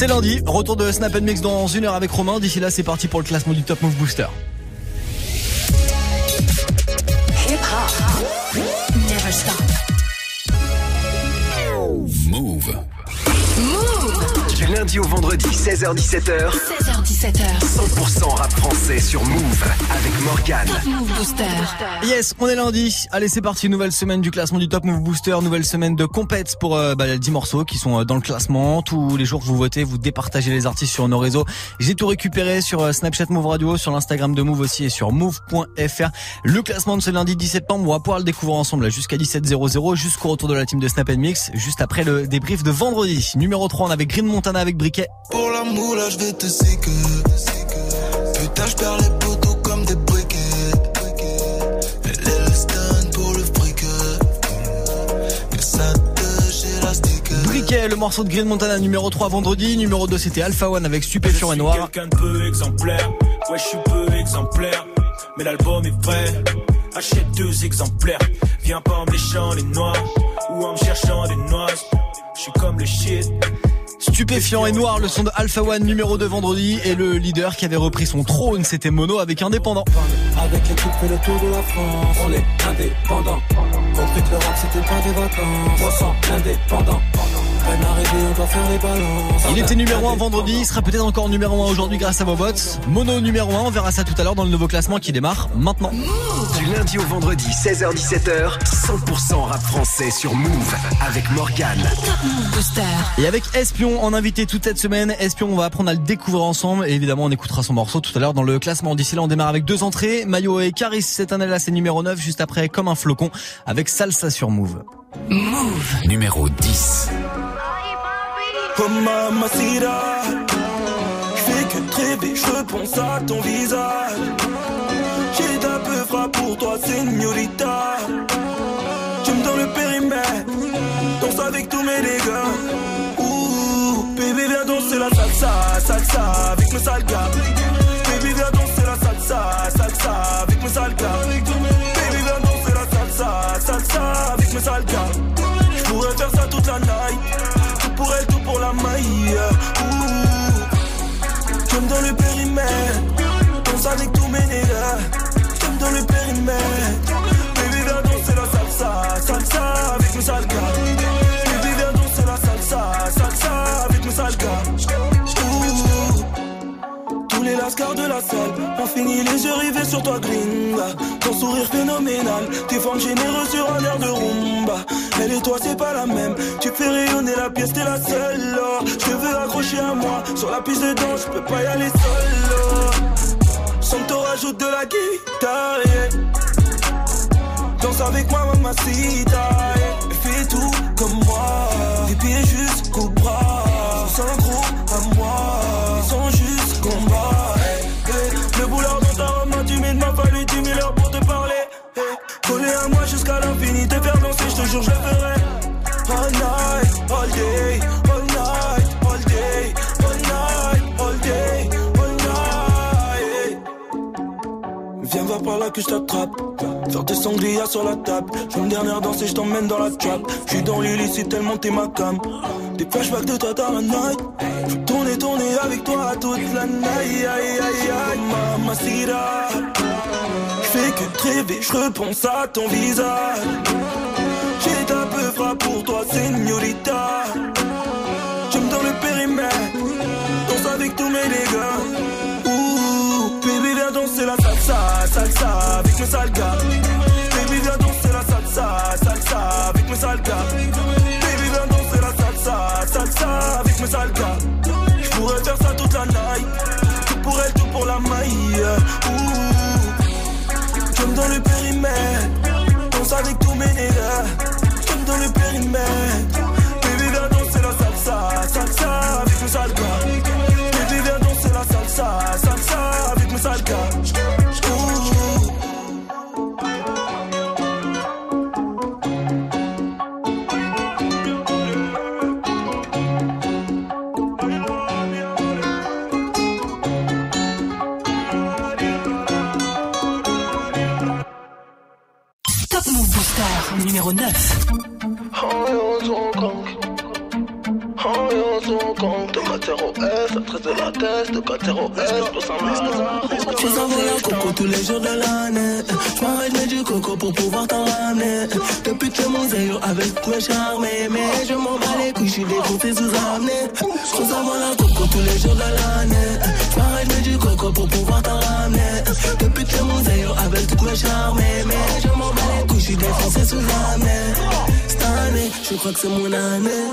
C'est lundi, retour de Snap Mix dans une heure avec Romain. D'ici là, c'est parti pour le classement du Top Move Booster. Lundi au vendredi, 16h17h, 16h17h. 100% rap français sur Move avec Morgane. Top Move Booster. Yes, on est lundi. Allez, c'est parti. Nouvelle semaine du classement du Top Move Booster. Nouvelle semaine de compète pour euh, bah, les 10 morceaux qui sont euh, dans le classement. Tous les jours, vous votez, vous départagez les artistes sur nos réseaux. J'ai tout récupéré sur euh, Snapchat Move Radio, sur l'Instagram de Move aussi et sur move.fr. Le classement de ce lundi 17 septembre, on va pouvoir le découvrir ensemble là, jusqu'à 17h00, jusqu'au retour de la team de Snap Mix, juste après le débrief de vendredi. Numéro 3, on avait Green Montana avec Briquet. Pour l'amour là je vais te séquer Putain je perds les poteaux comme des briquets Elle est stun pour le fric Mais ça te élastique Briquet, le morceau de Green Montana numéro 3 vendredi. Numéro 2, c'était Alpha One avec Stupéfiant et Noir. quelqu'un de peu exemplaire. Ouais, je suis peu exemplaire. Mais l'album est vrai. Achète deux exemplaires. Viens pas en me léchant les noix. Ou en me cherchant des noix. Je suis comme le shit. Stupéfiant et noir, le son de Alpha One numéro 2 vendredi et le leader qui avait repris son trône, c'était Mono avec Indépendant. Avec l'équipe fait le tour de la France. On est indépendant. Compris que le rap c'était pas des vacances. 300 indépendant Peine arrivée on doit faire les balances Il était numéro 1 vendredi, il sera peut-être encore numéro 1 aujourd'hui grâce à vos votes. Mono numéro 1, on verra ça tout à l'heure dans le nouveau classement qui démarre maintenant. Du lundi au vendredi, 16h17h, 100% rap français sur Move avec Morgane. Top Move Booster. Et avec Espion en invité toute cette semaine, Espion on va apprendre à le découvrir ensemble et évidemment on écoutera son morceau tout à l'heure dans le classement. D'ici là on démarre avec deux entrées, Mayo et Caris cette année là c'est numéro 9 juste après comme un flocon avec Salsa sur Move. Move. Numéro 10. Oh mamacita Je fais que rêver, je repense à ton visage. J'ai d'un peu pour toi, señorita. Tu me donnes le périmètre Danse avec tous mes dégâts. Ouh, baby viens danser la salsa, salsa avec mes sales gars. Baby viens danser la salsa, salsa avec mes sales gars. Baby viens danser la salsa, salsa avec mes sales gars. Je pourrais faire ça toute la night. Tout pour elle, tout pour la maille J'aime dans le périmètre. Danse avec tous mes nègres J'aime dans le périmètre les lascars de la salle ont fini les yeux rivés sur toi, gringa. Ton sourire phénoménal, tes formes généreuses sur un air de rumba. Elle et toi, c'est pas la même. Tu fais rayonner la pièce, t'es la seule. Je veux accrocher à moi. Sur la piste de danse, je peux pas y aller seul. oh. Sans que t'en rajoutes de la guitare. Danse avec moi, mamacita. yeah. Fais tout comme moi. Des pieds jusqu'au bras. Sans gros à moi. Sans juste combat. Collé à moi jusqu'à l'infini, te faire danser, je te jure, je ferai. All night, all day, all night, all day, all night, all day, all night. Viens voir par là que je t'attrape. Faire des sangria sur la table. Une dernière je t'emmène dans la trap. Je suis dans l'illicite tellement t'es ma cam. Des flashbacks de toi dans la night. Je veux tourner, tourner avec toi toute la night. Aïe, aïe, aïe, aïe, mamacita. Fais que rêver, je repense à ton visage. J'ai un peu pour toi, señorita. J'aime dans le périmètre. Danse avec tous mes dégâts. Ouh, baby, viens danser la salsa, salsa avec mes sales gars. Périmètre. Danse avec tous mes nègres. J'aime dans le périmètre. Pour s'en Je fais savoir la coco tous les jours de l'année. J'm'arrête, mets du coco pour pouvoir t'en ramener. Depuis que mon avec mes charmes, mais je m'en bats les couilles, j'suis défoncé sous amené. J'fais savoir la coco tous les jours de l'année. J'm'arrête, mets du coco pour pouvoir t'en ramener. Depuis que mon zéro avec toutes mes charmes, mais je m'en bats les couilles, j'suis défoncé sous amené. Cette année, je crois que c'est mon année.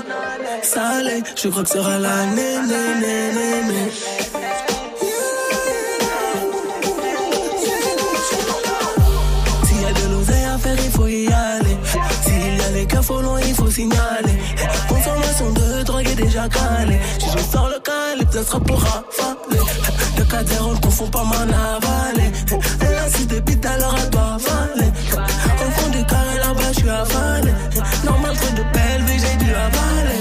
Salé, je crois que sera l'année, né, né, né, né. S'il y a de l'oseille à faire, il faut y aller. S'il y a les au loin, il faut signaler. Consommation de drogue est déjà calée. Si je sors le calibre, ça sera pour rafaler. Le 4-0, ne confond pas m'en avaler. Elle a si des bites, alors elle doit avaler. Au fond du carré, là-bas, je suis avalé. Normal, trop de belles vies, j'ai dû avaler.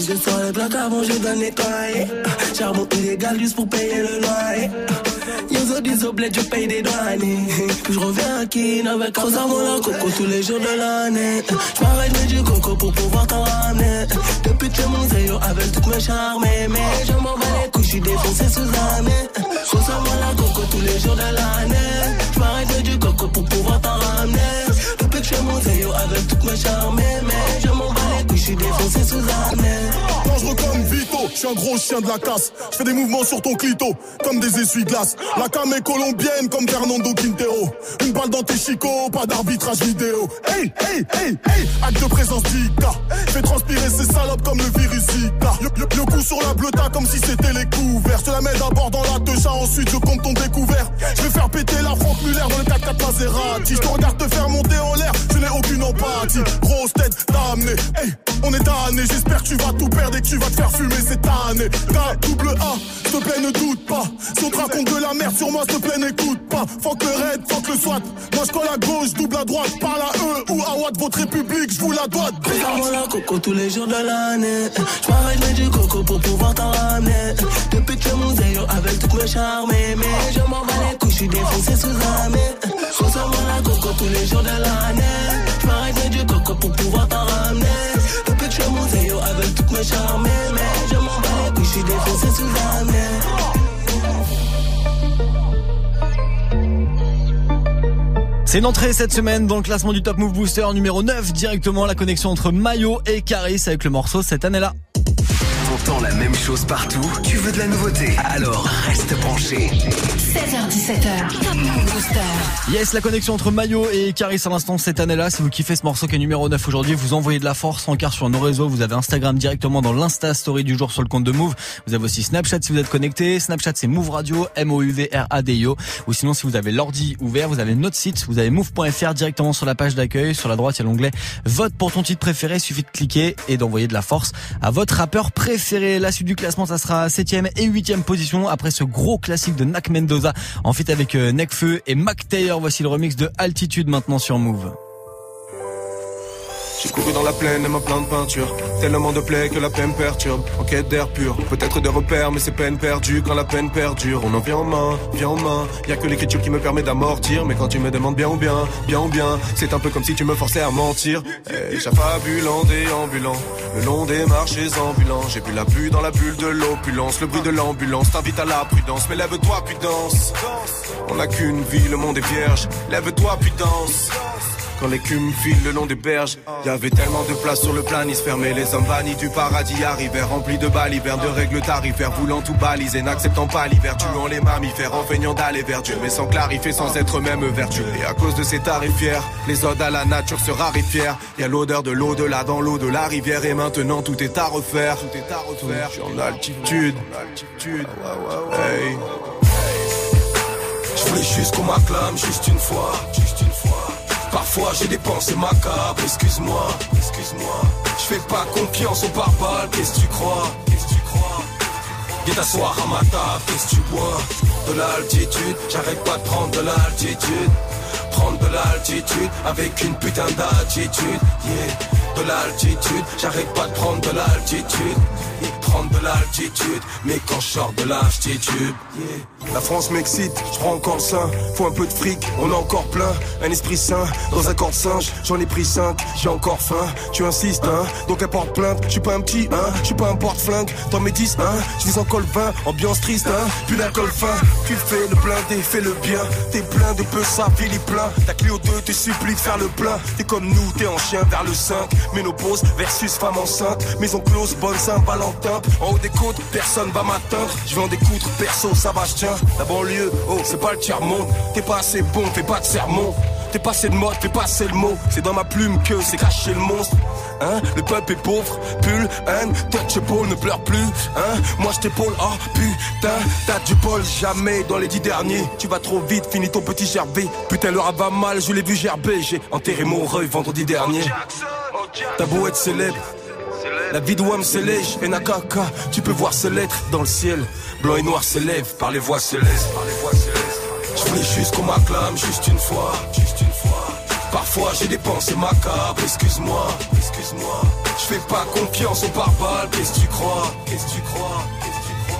Si je sors les plaques avant, je dois nettoyer. Charbon illégal juste pour payer le loyer. Yozo dis au bled, je paye des douaniers. Puis je reviens à Kin avec Rosa la coco tous les jours de l'année. Je m'arrête, du coco pour pouvoir t'en ramener. Depuis que mon zéro avec toutes mes charmes, mais je m'en bats les couilles, je suis défoncé sous année. Rosa la coco tous les jours de l'année. Je m'arrête, du coco pour pouvoir t'en ramener. Depuis que je mon zéro avec toutes mes charmes, mais je m'en je suis défoncé sous. Dangereux comme Vito, je suis un gros chien de la casse. Je fais des mouvements sur ton clito, comme des essuie-glaces. La cam est colombienne comme Fernando Quintero. Une balle dans tes chicots, pas d'arbitrage vidéo. Hey, hey, hey, hey, acte de présence d'Ika. Fais transpirer ces salopes comme le virus Zika. Le, le- coup sur la bleuta comme si c'était les couverts. Je te la mets d'abord dans la techa, ensuite je compte ton découvert. Je vais faire péter la Franck Muller dans le 4x4 Maserati. Je te regarde te faire monter en l'air, je n'ai aucune empathie. Grosse tête, t'as amené. Hey, on est tanné, j'espère que tu vas tout perdre et que tu vas te faire fumer cette année. Ta double A, s'il te plaît, ne doute pas. Si on te raconte de la merde sur moi, s'il te plaît, n'écoute pas. Fuck le raid, fuck le SWAT. Moi je colle à gauche, double à droite. Parle à eux ou à Watt, votre république, je vous la dois. Fais la coco tous les jours de l'année. Je m'arrête, du coco pour pouvoir t'en ramener. Depuis que zéro avec toutes mes charmes, mais je m'en bats les couilles, je suis défoncé sous amé. Consomme la coco tous les jours de l'année. Je m'arrête, du coco pour pouvoir t'en avec toutes mes charmes, mais je m'en bats les couilles, je suis défoncé sous amé. C'est une entrée cette semaine dans le classement du Top Move Booster numéro 9, directement la connexion entre Mayo et Caris avec le morceau cette année-là. T'entends la même chose partout Tu veux de la nouveauté Alors reste branché. 16h17h. Top Move Booster. Yes, la connexion entre Mayo et Caris à l'instant cette année-là. Si vous kiffez ce morceau qui est numéro 9 aujourd'hui, vous envoyez de la force en quart sur nos réseaux. Vous avez Instagram directement dans l'Insta Story du jour sur le compte de Move. Vous avez aussi Snapchat si vous êtes connecté. Snapchat c'est Move Radio, M-O-U-V-R-A-D-I-O. Ou sinon si vous avez l'ordi ouvert, vous avez notre site, vous avez move.fr directement sur la page d'accueil. Sur la droite, il y a l'onglet vote pour ton titre préféré. Il suffit de cliquer et d'envoyer de la force à votre rappeur préféré. La suite du classement, ça sera 7ème et 8ème position après ce gros classique de Nak Mendoza en fait avec euh, Nekfeu et Mac Taylor. Voici le remix de Altitude maintenant sur Move. J'ai couru dans la plaine et ma plein de peinture. Tellement de plaies que la peine perturbe. En quête d'air pur, peut-être des repères Mais c'est peine perdue quand la peine perdure. On en vient en main, vient en main. Y a que l'écriture qui me permet d'amortir. Mais quand tu me demandes bien ou bien, bien ou bien C'est un peu comme si tu me forçais à mentir. Hey, J'affabule en déambulant. Le long des marchés ambulants. J'ai bu la pluie dans la bulle de l'opulence. Le bruit de l'ambulance t'invite à la prudence. Mais lève-toi puis danse On n'a qu'une vie, le monde est vierge. Lève-toi puis danse quand l'écume file le long des berges, y avait tellement de place sur le planisphère, mais les hommes bannis du paradis arrivèrent, remplis de balivères, de règles tarifaires, voulant tout baliser, n'acceptant pas l'hiver, tuant les mammifères, en feignant d'aller vers Dieu, mais sans clarifier, sans être même vertueux. Et à cause de ces tarifières, les odes à la nature se raréfièrent. Y a l'odeur de l'au-delà dans l'eau de la rivière, et maintenant tout est à refaire. Tout est à refaire. Je suis en altitude, en altitude. Hey. Je voulais juste qu'on m'acclame juste une fois, juste une fois. Parfois j'ai des pensées macabres, excuse-moi, excuse-moi. Je fais pas confiance aux barbares, qu'est-ce que tu crois, qu'est-ce que tu crois? Viens t'asseoir à ma table, qu'est-ce que tu bois? De l'altitude, j'arrête pas de prendre de l'altitude. Prendre de l'altitude avec une putain d'attitude, yeah. De l'altitude, j'arrête pas de prendre de l'altitude. prendre de l'altitude, mais quand je sors de l'altitude, La France m'excite, je prends encore le sein. Faut un peu de fric, on a encore plein. Un esprit sain, dans un corps singe. J'en ai pris cinq, j'ai encore faim. Tu insistes, hein, donc elle porte plainte. Je suis pas un petit, hein, je suis pas un porte-flingue. Dans mes 10, hein, je vis encore le vin. Ambiance triste, hein, plus d'alcool fin. Tu fais le blindé, fais le bien. T'es plein de peu, ça, Philippe plein. Ta Clio 2 te supplie de faire le plein. T'es comme nous, t'es en chien vers le 5. Ménopause versus femme enceinte. Maison close, bonne Saint-Valentin. En haut des côtes, personne va m'atteindre. Je vais en découdre, perso, ça va, je tiens. La banlieue, oh, c'est pas le tiers-monde. T'es pas assez bon, fais pas de sermon. T'es passé de mode, fais passer le mot. C'est dans ma plume que c'est caché le monstre. Hein, le peuple est pauvre, pull, haine, touch épaule, ne pleure plus. Hein, moi je t'épaule, oh putain, t'as du bol, jamais dans les dix derniers. Tu vas trop vite, finis ton petit gerber. Putain, le va mal, je l'ai vu gerber. J'ai enterré mon reuil vendredi dernier. T'as beau être célèbre. La vie de Wam s'élège, Nakaka, tu peux voir ces lettres dans le ciel. Blanc et noir s'élèvent par les voix célestes. Je voulais juste qu'on m'acclame, juste une fois, juste une fois. Parfois j'ai des pensées macabres, excuse-moi, excuse-moi. Je fais pas confiance aux pare qu'est-ce que tu crois, qu'est-ce que tu crois,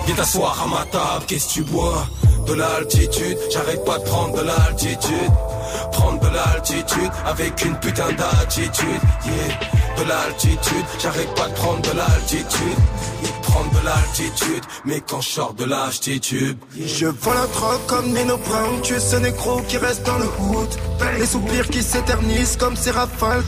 Viens t'asseoir à ma table, qu'est-ce que tu bois? De l'altitude, j'arrête pas de prendre de l'altitude. Prendre de l'altitude avec une putain d'attitude, yeah. De l'altitude, j'arrête pas de prendre de l'altitude prendre de l'altitude, mais quand je sors de l'altitude. Je vends la drogue comme Nino Brown, tu es ce nécro qui reste dans le hood. Les soupirs qui s'éternisent comme ces rafales.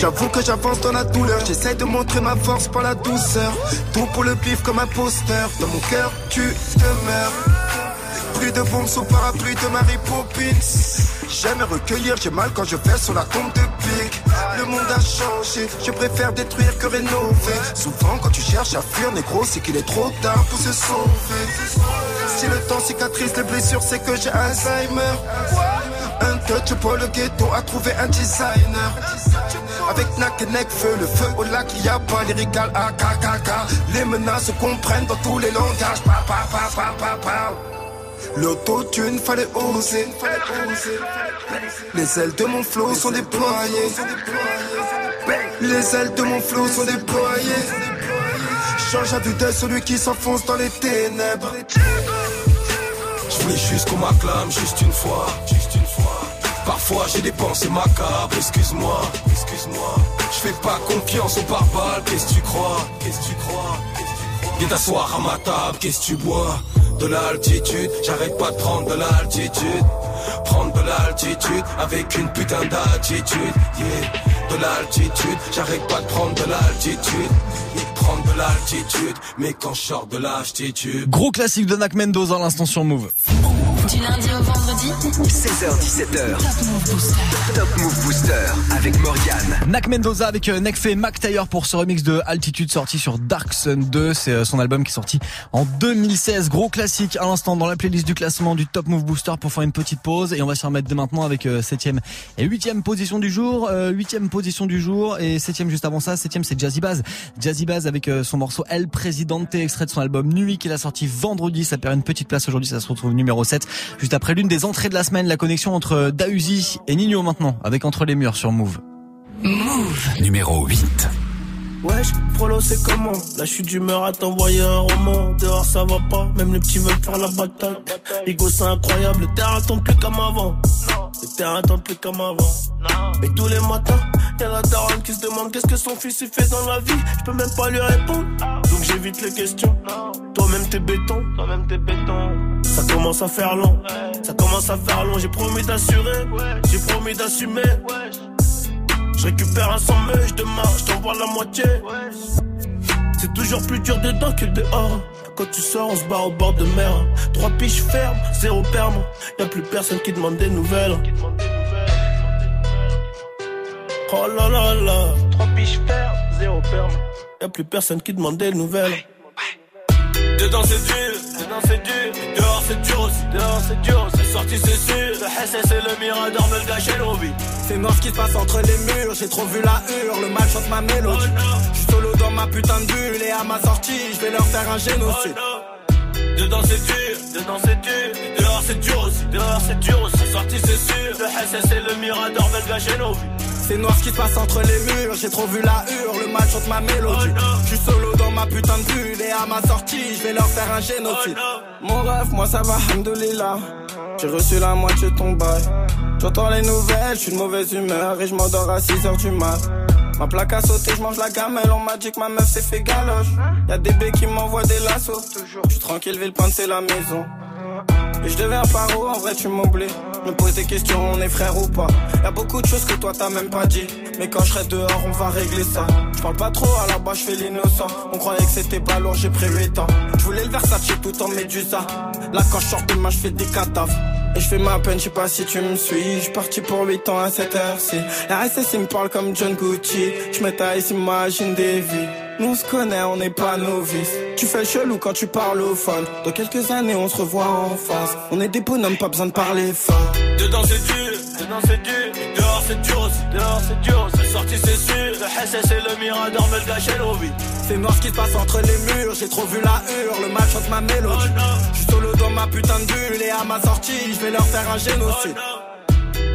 J'avoue que j'avance dans la douleur, j'essaie de montrer ma force par la douceur. Tout pour le bif comme un poster, dans mon cœur tu demeures. Plus de bombes parapluie de Mary Poppins. J'aime recueillir, j'ai mal quand je fais sur la tombe de pique. Le monde a changé, je préfère détruire que rénover. Souvent, quand tu cherches à fuir, négro, c'est qu'il est trop tard pour se sauver. Si le temps cicatrise les blessures, c'est que j'ai Alzheimer. Un touch pour le ghetto a trouvé un designer. Avec Nak et Nek, feu, le feu au lac, y a pas lyrical AKKK. Les menaces comprennent dans tous les langages. Pa, pa, pa. L'autotune, fallait oser. Les ailes de mon flow sont déployées. Les ailes de mon flow sont déployées. Change à vue de celui qui s'enfonce dans les ténèbres. Je voulais juste qu'on m'acclame, juste une fois, juste une fois. Parfois j'ai des pensées macabres, excuse-moi, excuse-moi. Je fais pas confiance aux pare qu'est-ce que tu crois, qu'est-ce que tu crois? Viens t'asseoir à ma table, qu'est-ce que tu bois? De l'altitude, j'arrête pas de prendre de l'altitude. Prendre de l'altitude avec une putain d'attitude de l'altitude, j'arrête pas de prendre de l'altitude Prendre de l'altitude, mais quand je sors de l'altitude. Gros classique de Nac Mendoza l'instant sur Move du lundi au vendredi. 16h17h Top Move Booster. Avec Morgane. Nak Mendoza avec euh, Nekfé et Mac Taylor pour ce remix de Altitude sorti sur Dark Sun 2 C'est euh, son album qui est sorti en 2016 Gros classique à l'instant dans la playlist du classement du Top Move Booster pour faire une petite pause. Et on va se remettre dès maintenant avec 7ème euh, et 8ème position du jour 8ème position du jour et 7ème juste avant ça. 7ème c'est Jazzy Baz. Jazzy Baz avec son morceau El Presidente extrait de son album Nuit qu'il a sorti vendredi. Ça perd une petite place aujourd'hui. Ça se retrouve numéro 7 Juste après l'une des entrées de la semaine, la connexion entre Dausi et Nino maintenant, avec Entre les murs sur Move. Move. Numéro 8. Wesh, frollo c'est comment? La chute d'humeur à t'envoyer un roman. Dehors ça va pas, même les petits veulent faire la bataille. Ego c'est incroyable, le terrain tombe plus comme avant. Le terrain tombe plus comme avant. Et tous les matins, y'a la daronne qui se demande Qu'est-ce que son fils il fait dans la vie. Je peux même pas lui répondre. Donc j'évite les questions. Toi-même t'es béton. Toi-même t'es béton ça commence à faire long, ça commence à faire long. J'ai promis d'assurer, j'ai promis d'assumer. Je récupère un sans je demain, je t'envoie la moitié. C'est toujours plus dur dedans que dehors. Quand tu sors, on se barre au bord de mer. Trois piches fermes, zéro perme. Y'a plus personne qui demande des nouvelles. Oh là là là. Trois piches fermes, zéro perme. Y'a plus personne qui demande des nouvelles. Dedans c'est dur, dedans c'est dur. Dehors c'est dur aussi, dehors c'est dur. C'est sorti c'est sûr. Le SS et le Mirador me le gâcher l'envie. C'est noir ce qui se passe entre les murs. J'ai trop vu la hurle, le mal chante ma mélodie. Oh je suis solo dans ma putain de bulle et à ma sortie, je vais leur faire un génocide. Oh dedans c'est dur, dedans c'est dur. Dehors c'est dur aussi, dehors c'est dur aussi. C'est sorti c'est sûr. Le SS et le Mirador me le gâcher nos vies. C'est noir ce qui se passe entre les murs, j'ai trop vu la hure, le mal chante ma mélodie. Je suis solo dans ma putain de bulle et à ma sortie, je vais leur faire un génocide. Mon rêve, moi ça va, hamdoulilah. J'ai reçu la moitié de ton bail. J'entends les nouvelles, je suis de mauvaise humeur et je m'endors à 6h du mat. Ma plaque a sauté, je mange la gamelle, on m'a dit que ma meuf s'est fait galoche. Y'a des bébés qui m'envoient des lassos. Je suis tranquille, Villepinte c'est la maison. Et je deviens paro, en vrai tu m'oublies. Me pose des questions, on est frère ou pas. Y'a beaucoup de choses que toi t'as même pas dit. Mais quand je serai dehors, on va régler ça. Je parle pas trop, à la bas je fais l'innocent. On croyait que c'était pas j'ai pris 8 ans. Je voulais le Versace tout en médusa. Là quand je sors demain, je fais des cataphes. Et je fais ma peine, je sais pas si tu me suis. Je parti pour 8 ans à cette heure-ci. La RSS, il me parle comme John Gucci. Je me taille, s'imagine des vies. Nous on se connaît, on n'est pas novices. Tu fais chelou quand tu parles au phone. Dans quelques années, on se revoit en face. On est des bonhommes, pas besoin de parler fort. Dedans c'est dur, dedans c'est dur. Et dehors c'est dur aussi, dehors c'est dur. C'est sorti, c'est sûr. Le SS et le Mirador me le gâchaient l'envie. C'est noir ce qui se passe entre les murs, j'ai trop vu la hure, le mal chante ma mélodie. Je suis solo dans ma putain de bulle et à ma sortie, je vais leur faire un génocide.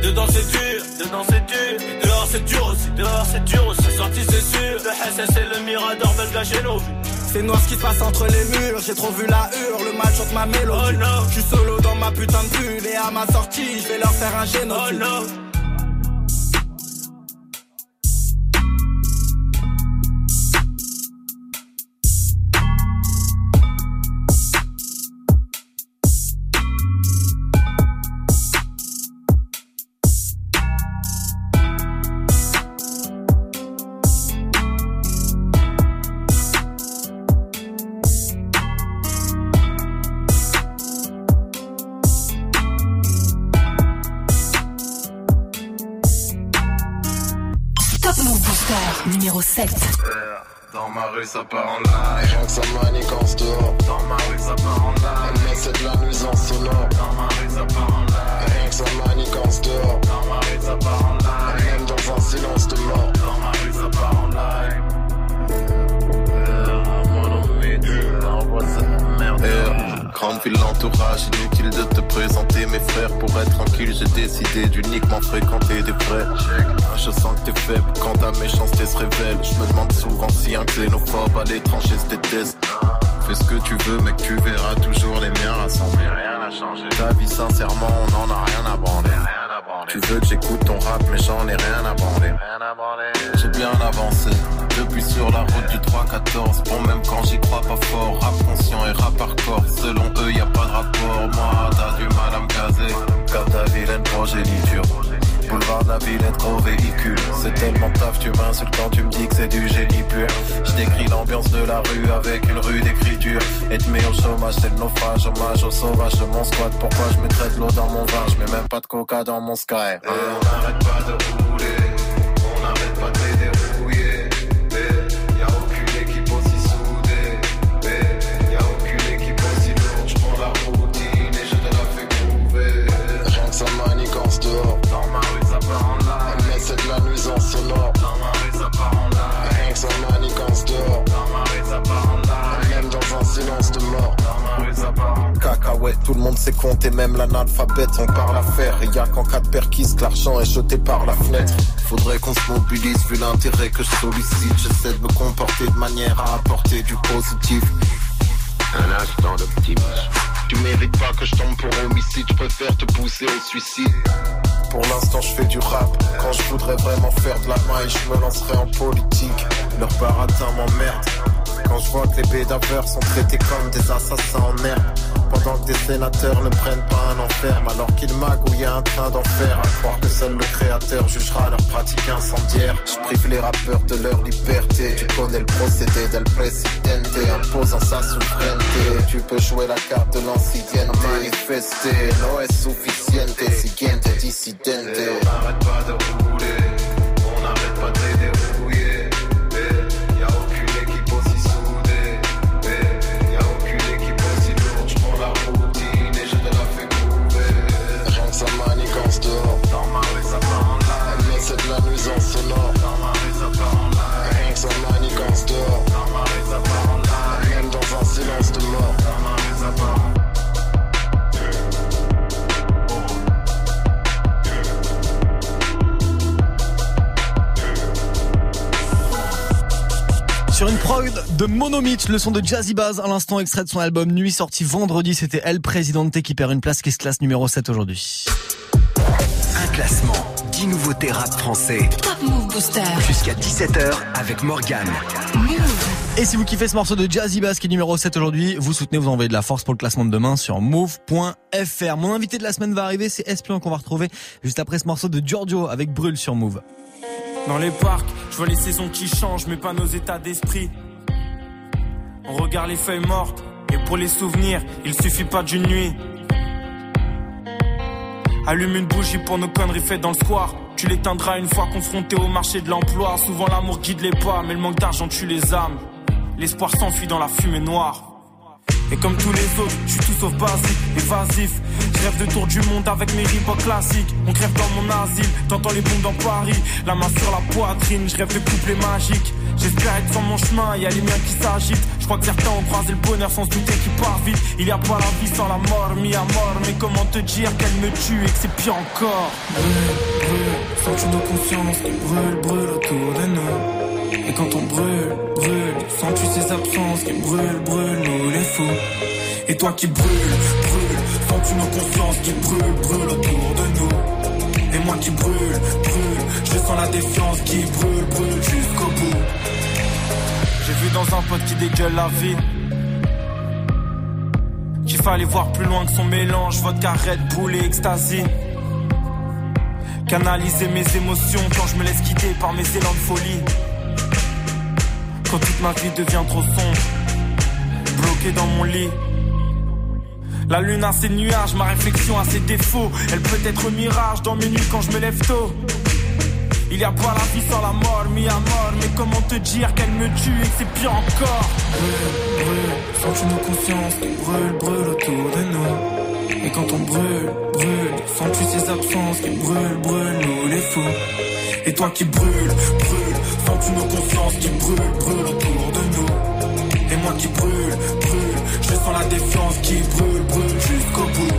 Dedans c'est dur, dedans c'est dur. Et dehors c'est dur aussi, dehors c'est dur aussi. C'est sorti, c'est sûr. Le SS et le Mirador me le gâchaient l'envie. C'est noir ce qui se passe entre les murs, j'ai trop vu la hure, le mal chante ma mélodie. Je suis solo dans ma putain de bulle et à ma sortie, je vais leur faire un génocide. Top rue ça part en live. Rien que ça manigance dehors. Dans ma rue ça part en live. Elle met c'est de la nuisance sonore. Dans ma rue ça part en live. Rien que ça manigance dehors. Dans ma rue ça part en live. Même dans un silence de mort. Dans ma rue ça part en live Grande ville, l'entourage, inutile de te présenter mes frères. Pour être tranquille, j'ai décidé d'uniquement fréquenter des vrais. Je sens que t'es faible quand ta méchanceté se révèle. Je me demande souvent si un xénophobe à l'étranger se déteste Fais ce que tu veux mec, tu verras toujours les miens rassembler. Rien n'a changé. Ta vie sincèrement, on en a rien à branler tu veux que j'écoute ton rap, mais j'en ai rien à branler. J'ai bien avancé, depuis sur la route du 3-14. Bon, même quand j'y crois pas fort, rap conscient et rap hardcore. Selon eux, y a pas de rapport. Moi, t'as du mal à me caser, car ta vilaine progéniture. Boulevard de la Villette, gros véhicule. C'est tellement taf, tu m'insultes quand tu me dis que c'est du génie pur. Je décris l'ambiance de la rue avec une rue d'écriture. Et te mets au chômage, c'est le naufrage, hommage au sauvage de mon squat. Pourquoi je mettrais de l'eau dans mon vin, je mets même pas de coca dans mon sky. On n'arrête pas de rouler tout le monde sait compter, même l'analphabète, on parle à faire. Et y a qu'en cas de perquise que l'argent est jeté par la fenêtre. Faudrait qu'on se mobilise vu l'intérêt que je sollicite. J'essaie de me comporter de manière à apporter du positif. Un instant d'optimisme Tu mérites pas que je tombe pour homicide, je préfère te pousser au suicide. Pour l'instant, je fais du rap. Quand je voudrais vraiment faire de la maille, je me lancerai en politique. Leur baratin m'emmerde. Quand je vois que les bédaveurs sont traités comme des assassins en herbe. Pendant que des sénateurs ne prennent pas un enferme, alors qu'ils magouillent un train d'enfer. À croire que seul le créateur jugera leur pratique incendiaire. Je prive les rappeurs de leur liberté. Tu connais le procédé del presidente, imposant sa souveraineté. Tu peux jouer la carte de l'ancienne, manifester. No es suficiente, siguiente dissidente. On de rouler De Monomyth, le son de Jazzy Bass, à l'instant extrait de son album Nuit sorti vendredi, c'était Elle Présidente qui perd une place qui se classe numéro 7 aujourd'hui. Un classement, 10 nouveautés rap français. Top Move Booster. Jusqu'à 17h avec Morgane. Et si vous kiffez ce morceau de Jazzy Bass qui est numéro 7 aujourd'hui, vous soutenez, vous envoyez de la force pour le classement de demain sur move.fr. Mon invité de la semaine va arriver, c'est Espion qu'on va retrouver juste après ce morceau de Giorgio avec Brûle sur Move. Dans les parcs, je vois les saisons qui changent, mais pas nos états d'esprit. On regarde les feuilles mortes, et pour les souvenirs, il suffit pas d'une nuit. Allume une bougie pour nos conneries faites dans le square. Tu l'éteindras une fois confronté au marché de l'emploi. Souvent l'amour guide les pas, mais le manque d'argent tue les âmes. L'espoir s'enfuit dans la fumée noire. Et comme tous les autres, je suis tout sauf basique, évasif. Je rêve de tour du monde avec mes Reebok classiques. On crève dans mon asile, t'entends les bombes dans Paris. La main sur la poitrine, je rêve de couplets magiques. J'espère être sur mon chemin, y a les miens qui s'agitent. Je crois que certains ont croisé le bonheur sans se douter qu'il part vite. Il y a pas la vie sans la mort, mis à mort. Mais comment te dire qu'elle me tue et que c'est pire encore? Brûle, brûle, sens-tu nos qui autour de nous? Et quand on brûle, brûle, sens-tu ces absences qui brûlent, brûlent, nous les fous. Et toi qui brûle, brûle, sens-tu nos consciences qui brûlent, brûlent autour de nous. Et moi qui brûle, brûle, je sens la défiance qui brûle, brûle jusqu'au bout. J'ai vu dans un pote qui dégueule la vie. Qu'il fallait voir plus loin que son mélange, vodka, Red Bull et ecstasy. Canaliser mes émotions quand je me laisse guider par mes élans de folie quand toute ma vie devient trop sombre, bloqué dans mon lit. La lune a ses nuages, ma réflexion a ses défauts. Elle peut être mirage dans mes nuits quand je me lève tôt. Il y a pas la vie sans la mort, mis à mort. Mais comment te dire qu'elle me tue et que c'est pire encore? Brûle, brûle, sens-tu nos consciences qui brûlent, brûlent autour de nous Et quand on brûle, brûle, sens-tu ces absences qui brûlent, brûlent, nous les fous Et toi qui brûles, brûle, sens-tu nos consciences qui brûlent, brûlent autour de nous Et moi qui brûle, brûle, je sens la défiance qui brûle, brûle jusqu'au bout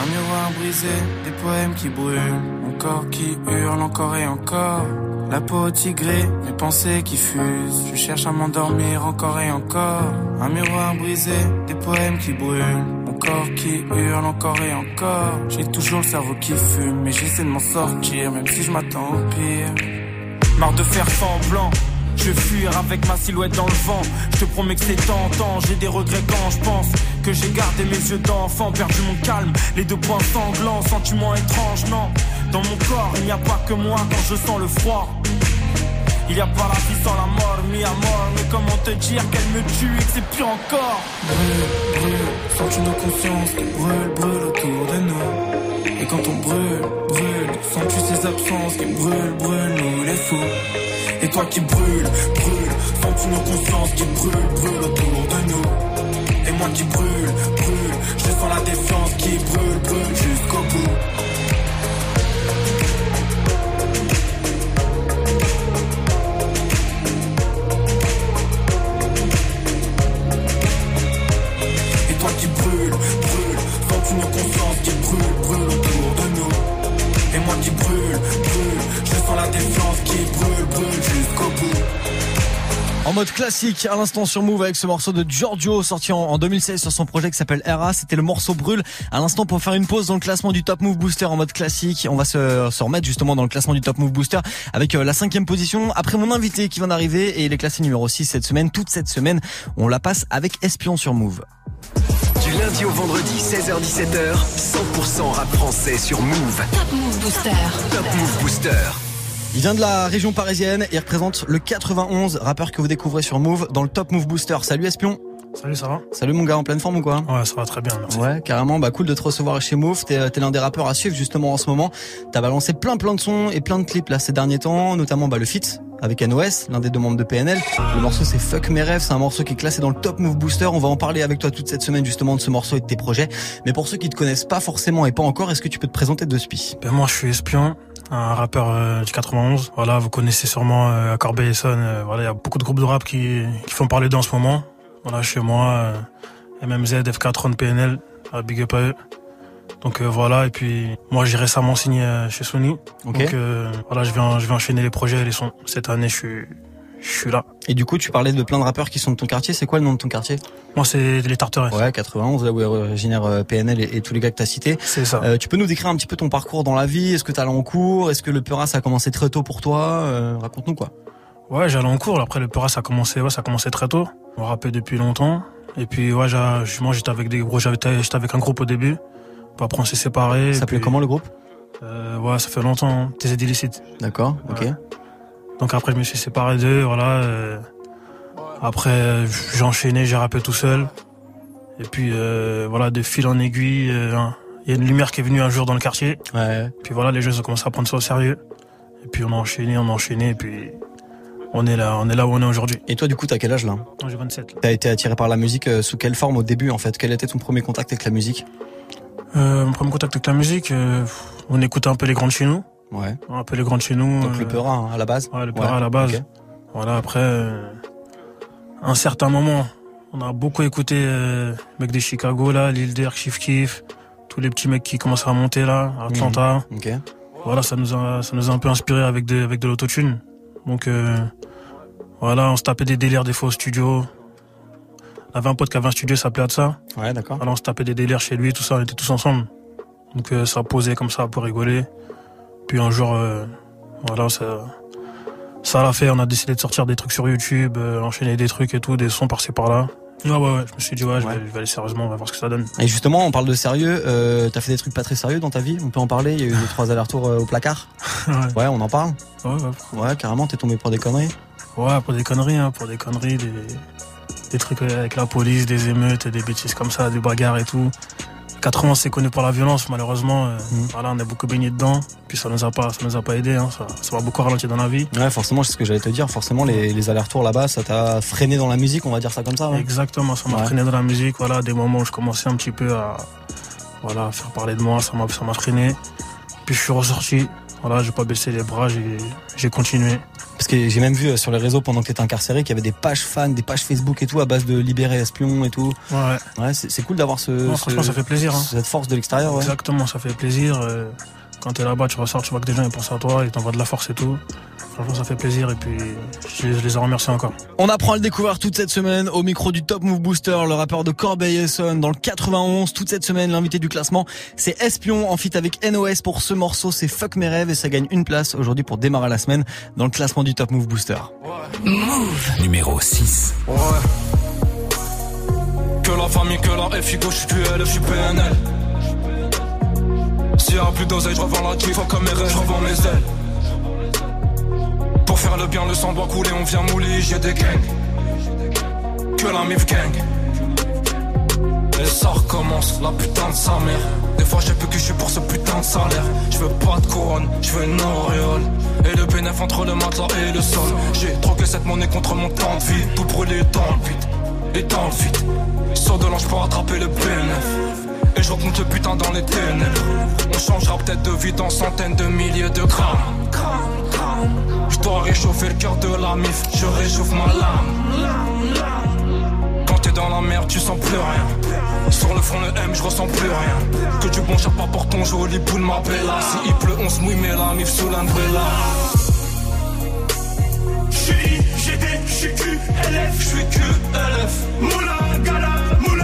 Un miroir brisé, des poèmes qui brûlent, mon corps qui hurle encore et encore la peau tigrée, mes pensées qui fusent. Je cherche à m'endormir encore et encore. Un miroir brisé, des poèmes qui brûlent. Mon corps qui hurle encore et encore. J'ai toujours le cerveau qui fume, mais j'essaie de m'en sortir, même si je m'attends au pire. Marre de faire semblant. Je fuir avec ma silhouette dans le vent. Je te promets que c'est tentant. J'ai des regrets quand je pense que j'ai gardé mes yeux d'enfant, perdu mon calme. Les deux points sanglants, sentiments étranges, non. Dans mon corps, il n'y a pas que moi quand je sens le froid. Il y a pas la vie sans la mort, mis à mort. Mais comment te dire qu'elle me tue et que c'est pire encore? Brûle, brûle, sens-tu nos consciences qui brûlent, brûlent autour de nous Et quand on brûle, brûle, sens-tu ces absences qui brûlent, brûlent, nous les fous. Et toi qui brûle, brûle, sens-tu nos consciences qui brûlent, brûlent autour de nous. Et moi qui brûle, brûle, je sens la défiance qui brûle, brûle jusqu'au bout. Et toi qui brûle, brûle, sens-tu nos consciences qui brûlent, je sens la défiance qui brûle, brûle jusqu'au bout En mode classique, à l'instant sur Move avec ce morceau de Giorgio sorti en, en 2016 sur son projet qui s'appelle Era. C'était le morceau brûle. À l'instant pour faire une pause dans le classement du Top Move Booster en mode classique. On va se, se remettre justement dans le classement du Top Move Booster avec euh, la cinquième position. Après mon invité qui vient d'arriver et il est classé numéro 6 cette semaine. Toute cette semaine, on la passe avec Espion sur Move. Du lundi au vendredi, 16h17h, 100% rap français sur Move. Top Move Booster. Top Move Booster. Il vient de la région parisienne et représente le 91, rappeur que vous découvrez sur Move dans le Top Move Booster. Salut Espion. Salut, ça va? Salut mon gars, en pleine forme ou quoi? Ouais, ça va très bien, merci. Ouais, carrément, bah cool de te recevoir chez Move. T'es t'es l'un des rappeurs à suivre justement en ce moment. T'as balancé plein plein de sons et plein de clips là ces derniers temps, notamment bah le feat avec NOS, l'un des deux membres de PNL. Le morceau c'est Fuck mes rêves, c'est un morceau qui est classé dans le Top Move Booster. On va en parler avec toi toute cette semaine justement de ce morceau et de tes projets. Mais pour ceux qui te connaissent pas forcément et pas encore, est-ce que tu peux te présenter de spi Ben, moi, je suis Espion, un rappeur euh, du 91. Voilà, vous connaissez sûrement euh, Corbeil-Essonne. Euh, voilà, il y a beaucoup de groupes de rap qui, qui font parler d'eux en ce moment. Voilà, chez moi, euh, MMZ, FK30, PNL, big up à eux. Donc euh, voilà, et puis moi j'ai récemment signé euh, chez Sony. Ok. Donc euh, voilà, je vais, en- je vais enchaîner les projets et les sons. Cette année, je suis, je suis là. Et du coup, tu parlais de plein de rappeurs qui sont de ton quartier. C'est quoi le nom de ton quartier? Moi, c'est les Tarterets. Ouais, 91, là où est originaire euh, PNL et, et tous les gars que t'as cités. C'est ça. Euh, tu peux nous décrire un petit peu ton parcours dans la vie? Est-ce que t'allais en cours? Est-ce que le Peura ça a commencé très tôt pour toi? Euh, Raconte-nous quoi. Ouais, j'allais en cours. Après, le Peura, ça a commencé, ouais, ça a commencé très tôt. On rappait depuis longtemps. Et puis, ouais, j'ai- moi, j'étais avec des gros, j'étais avec un groupe au début. Puis après, on s'est séparés. Ça s'appelait puis- comment le groupe? Euh, Ouais, ça fait longtemps. hein. TZ Illicite. D'accord, ok. Donc après, je me suis séparé d'eux, voilà. euh, après, euh, j'ai enchaîné, j'ai rappé tout seul. Et puis, euh, voilà, de fil en aiguille, euh, hein, il y a une lumière qui est venue un jour dans le quartier. Ouais. Puis voilà, les jeunes ont commencé à prendre ça au sérieux. Et puis on a enchaîné, on a enchaîné, et puis on est là, on est là où on est aujourd'hui. Et toi, du coup, t'as quel âge là? J'ai 27. là. T'as été attiré par la musique euh, sous quelle forme au début en fait? Quel était ton premier contact avec la musique? Euh, mon premier contact avec la musique, euh, on écoutait un peu les grands de chez nous. Ouais. Un peu les grands de chez nous. Donc le euh, Peura hein, à la base Ouais, le Peura à la base. Voilà, après, euh, un certain moment, on a beaucoup écouté euh, mecs des Chicago, là, Durk, Chief Keef, tous les petits mecs qui commencent à monter là, à Atlanta. Voilà, ça nous a, ça nous a un peu inspiré avec de, avec de l'autotune. Donc, euh, voilà, on se tapait des délires des fois au studio. On avait un pote qui avait un studio, ça s'appelait ça. Ouais, d'accord. Alors on se tapait des délires chez lui, tout ça, on était tous ensemble. Donc euh, ça posait comme ça pour rigoler. Puis un jour, euh, voilà, ça, ça l'a fait. On a décidé de sortir des trucs sur YouTube, euh, enchaîner des trucs et tout, des sons par-ci par-là. Ouais, ouais, ouais. Je me suis dit, ouais, je, vais, je vais aller sérieusement, on va voir ce que ça donne. Et justement, on parle de sérieux. Euh, T'as fait des trucs pas très sérieux dans ta vie? On peut en parler? Il y a eu deux trois allers-retours euh, au placard? ouais. on en parle. Ouais, ouais. Ouais, carrément. T'es tombé pour des conneries. Ouais, pour des conneries, hein, pour des conneries, des, des trucs avec la police, des émeutes, des bêtises comme ça, des bagarres et tout. 80 c'est connu pour la violence, malheureusement. euh, Voilà, on a beaucoup baigné dedans. Puis ça nous a pas, ça nous a pas aidé. Hein, ça, ça m'a beaucoup ralenti dans la vie. Ouais, forcément, c'est ce que j'allais te dire. Forcément, les, les allers-retours là-bas, ça t'a freiné dans la musique, on va dire ça comme ça. ouais. Exactement, ça m'a Ouais. freiné dans la musique. Voilà, des moments où je commençais un petit peu à, voilà, faire parler de moi, ça m'a, ça m'a freiné. Puis je suis ressorti. Voilà, j'ai pas baissé les bras, j'ai, continué. Parce que j'ai même vu euh, sur les réseaux pendant que t'étais incarcéré qu'il y avait des pages fans, des pages Facebook et tout à base de libérer espion et tout. Ouais. Ouais, c'est cool d'avoir ce- franchement, ça fait plaisir, hein. cette force de l'extérieur. Ouais. Exactement, ça fait plaisir. euh, Quand t'es là-bas, tu ressors, tu vois que des gens ils pensent à toi, ils t'envoient de la force et tout. Franchement, ça fait plaisir et puis je, les- en remercie encore. On apprend à le découvrir toute cette semaine au micro du Top Move Booster, le rappeur de Corbeil-Essonne dans le 91. Toute cette semaine, l'invité du classement, c'est Espion en feat avec NOS pour ce morceau, c'est Fuck mes rêves et ça gagne une place aujourd'hui pour démarrer la semaine dans le classement du Top Move Booster. Move. Numéro 6. Ouais. Que la famille, que la FIGO, je suis QL, je suis PNL. S'il y a plus d'oseille, je revends la GIF, mes rêves, je revends mes ailes. Pour faire le bien, le sang doit couler, on vient mouler, j'ai des gangs. Que la MIF gang. Et ça recommence, la putain de sa mère. Des fois, j'ai plus que je suis pour ce putain de salaire. Je veux pas de couronne, je veux une auréole. Et le bénéf entre le matelas et le sol. J'ai troqué cette monnaie contre mon temps de vie. Tout brûlé dans le vide, et dans le vide. Sors de l'ange pour attraper le bénéf. Et je remonte le putain dans les ténèbres. On changera peut-être de vie dans centaines de milliers de grammes. Je dois réchauffer le cœur de la mif, je réchauffe ma lame. Quand t'es dans la merde, tu sens plus rien. Sur le front, le M, je ressens plus rien. Que du bon pas pour ton joli boule, ma bella. Si il pleut, on se mouille, mais la mif sous l'umbrella. J'suis IGD, j'suis QLF, j'suis QLF. Moula gala, moula gala. Fuck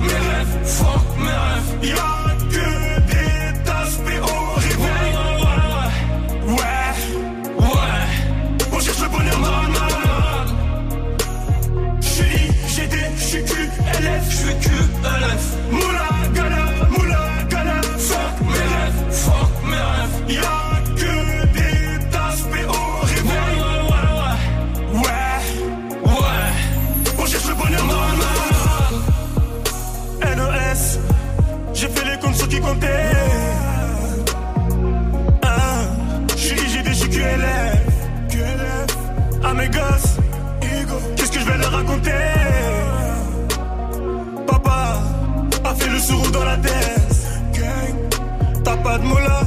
mes rêves, fuck mes rêves. Y'a que des tasses au réveil. Ouais, ouais, ouais. On cherche le bonheur dans le mal. J'suis IGD, j'suis QLF, j'suis QLF. Moula fait le sourd dans la tête. T'as pas de moula.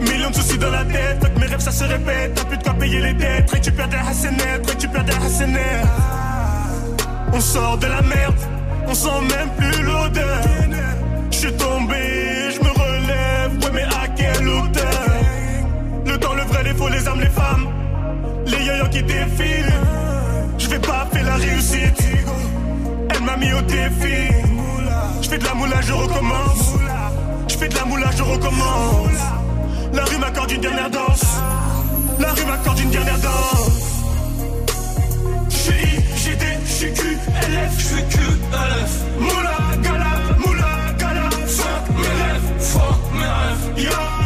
Millions de soucis dans la tête, fait que mes rêves ça se répète. T'as plus de quoi payer les dettes, récupère des hassenettes, récupère des hassenettes. On sort de la merde, on sent même plus l'odeur. Je suis tombé, je me relève, ouais mais à quelle hauteur? Le temps, le vrai, les faux, les âmes, les femmes Les yoyos qui des défis. Je vais pas faire la réussite. Elle m'a mis au défi. Je fais de la moula, je recommence. Je fais de la moula, je recommence. La rue m'accorde une dernière danse. La rue m'accorde une dernière danse. Je suis I, GD, je suis Q, LF, je suis Q, LF. Moula, gala, moula, gala. Fuck mes rêves, fuck mes rêves. Y'a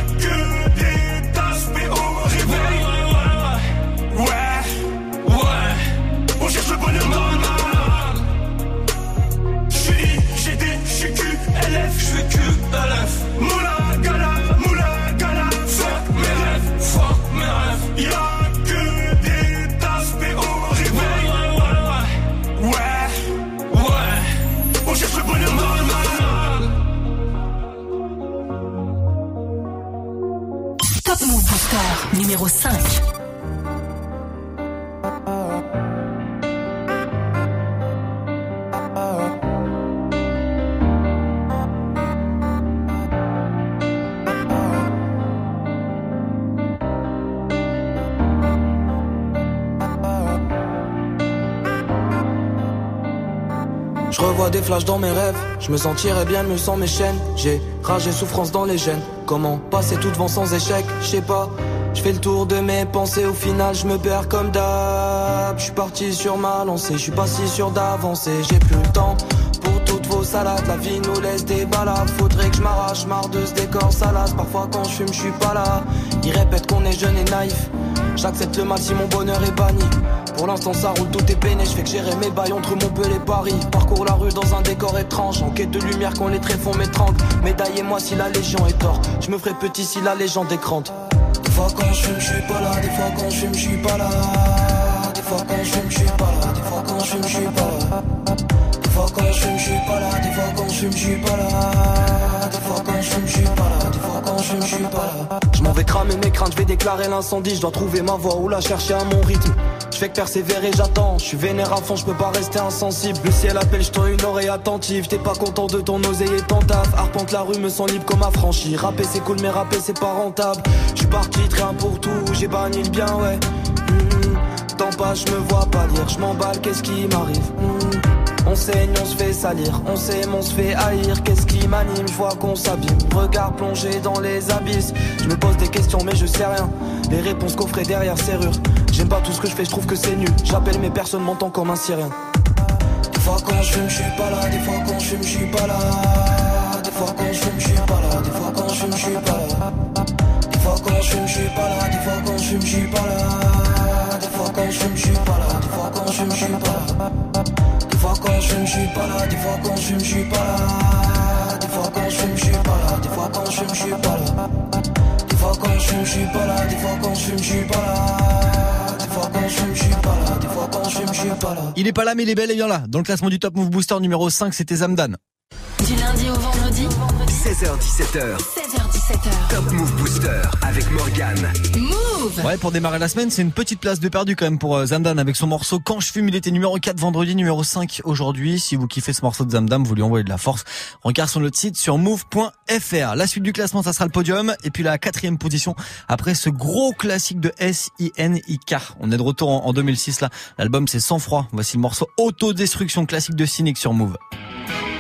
numéro 5. Je revois des flashs dans mes rêves, je me sentirais bien me sans mes chaînes. J'ai rage et souffrance dans les gènes. Comment passer tout devant sans échec? Je sais pas. Je fais le tour de mes pensées, au final je me perds comme d'hab. Je suis parti sur ma lancée, je suis pas si sûr d'avancer. J'ai plus le temps pour toutes vos salades. La vie nous laisse des balades. Faudrait que je m'arrache, marre de ce décor salace. Parfois quand je fume, je suis pas là. Ils répètent qu'on est jeune et naïf. J'accepte le mal si mon bonheur est banni. Pour l'instant ça roule, tout est peiné, je fais que gérer mes bails entre Montpellier et Paris. Parcours la rue dans un décor étrange, en quête de lumière quand les tréfonds m'étranglent. Médaillez-moi si la légion est tort, je me ferai petit si la légende est grande. Fois quand je fume, je suis pas là, des fois quand je fume, je suis pas là. Des fois quand je fume, je suis pas là, des fois quand je fume, je suis pas là. Des fois quand je fume, je suis pas là, des fois quand je fume, je suis pas là. Des fois quand je fume, je suis pas là, des fois je m'en vais cramer mes craintes, je vais déclarer l'incendie, je dois trouver ma voie ou la chercher à mon rythme. Je fais que persévérer, j'attends. Je suis vénère à fond, je peux pas rester insensible. Le ciel appelle, je une oreille attentive. T'es pas content de ton oseille et ton taf. Arpente la rue, me sens libre comme affranchi. Rapper c'est cool, mais rapper c'est pas rentable. Je suis parti, rien pour tout. J'ai banni le bien, ouais. Tant pas, je me vois pas lire. Je m'emballe, qu'est-ce qui m'arrive? Saigne, on se fait salir, on s'aime, on se fait haïr. Qu'est-ce qui m'anime? Je vois qu'on s'abîme. Regard plongé dans les abysses. Je me pose des questions, mais je sais rien. Les réponses coffrées derrière serrure. J'aime pas tout ce que je fais, je trouve que c'est nul. J'appelle mais personne m'entend comme un syrien. Des fois quand je fume, je suis pas là. Des fois quand je fume, je suis pas là. Des fois quand je fume, je suis pas là. Des fois quand je fume, je suis pas là. Des fois quand je fume, je suis pas là. Des fois quand je fume, je suis pas là. Des fois quand je fume, suis pas là. Des fois quand je fume, je suis pas là quand je me suis pas là, des fois quand je me suis pas là. Des fois quand je me suis pas là, des fois quand je me suis pas là. Des fois quand je me suis pas là, des fois quand je me suis pas là. Des fois quand je me suis pas là, des fois quand je me suis pas là. Il est pas là mais il est bel et bien là. Dans le classement du Top Move Booster numéro 5, c'était Zamdan. Du lundi au vendredi 16h17h. 16h17h. Top Move Booster avec Morgane. Move Ouais, pour démarrer la semaine, c'est une petite place de perdu quand même pour euh, Zamdan avec son morceau Quand je fume, il était numéro 4 vendredi, numéro 5 aujourd'hui. Si vous kiffez ce morceau de Zamdan, vous lui envoyez de la force. Regarde sur notre site sur move.fr. La suite du classement, ça sera le podium. Et puis la quatrième position après ce gros classique de S-I-N-I-K. On est de retour en, en 2006 là. L'album c'est Sans Froid. Voici le morceau Autodestruction classique de Cynic sur Move.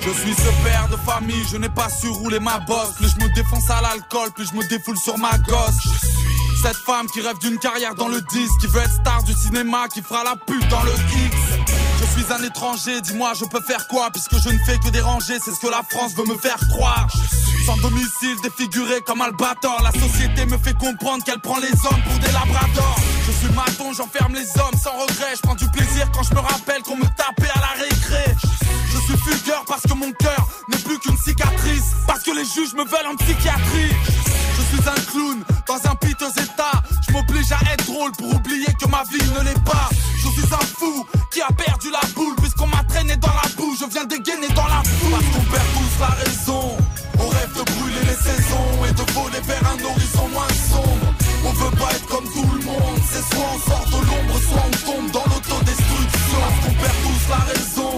Je suis ce père de famille, je n'ai pas su rouler ma bosse. Plus je me défonce à l'alcool, plus je me défoule sur ma gosse. Je suis cette femme qui rêve d'une carrière dans le disque, qui veut être star du cinéma, qui fera la pute dans le X. Suis un étranger, dis-moi je peux faire quoi Puisque je ne fais que déranger, c'est ce que la France veut me faire croire Sans domicile, défiguré comme Albator La société me fait comprendre qu'elle prend les hommes pour des labradors Je suis maton, j'enferme les hommes sans regret Je prends du plaisir quand je me rappelle qu'on me tapait à la récré Je suis fugueur parce que mon cœur n'est plus qu'une cicatrice Parce que les juges me veulent en psychiatrie je suis un clown dans un piteux état. Je m'oblige à être drôle pour oublier que ma vie ne l'est pas. Je suis un fou qui a perdu la puisqu'on m'a traîné dans la boue. Je viens dégainer dans la foule. Parce qu'on perd tous la raison. On rêve de brûler les saisons et de voler vers un horizon moins sombre. On veut pas être comme tout le monde. C'est soit on sort de l'ombre, soit on tombe dans l'autodestruction. Parce qu'on perd tous la raison.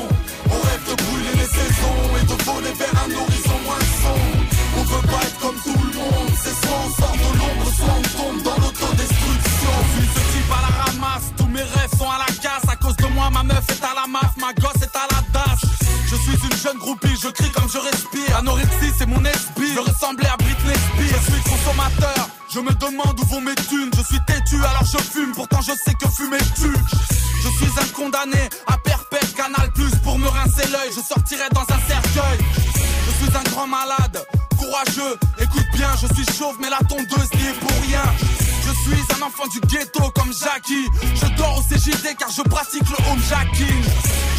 On rêve de brûler les saisons et de voler vers un horizon moins sombre. On veut pas être comme tout le monde. C'est soit on sort de l'ombre, soit on tombe dans l'autodestruction. Suis ce type à la ramasse, tous mes rêves ma meuf est à la maf, ma gosse est à la DAS. Je suis une jeune groupie, je crie comme je respire. Anorexie, c'est mon esprit. Je ressemblais à Britney Spears. Je suis consommateur, je me demande où vont mes thunes. Je suis têtu, alors je fume, pourtant je sais que fumer tue. Je suis un condamné à perpète, canal plus pour me rincer l'œil. Je sortirai dans un cercueil. Je suis un grand malade, courageux, écoute bien, je suis chauve, mais la tondeuse n'y est pour rien. Je suis un enfant du ghetto comme Jackie. Je dors au CJD car je pratique le home jacking.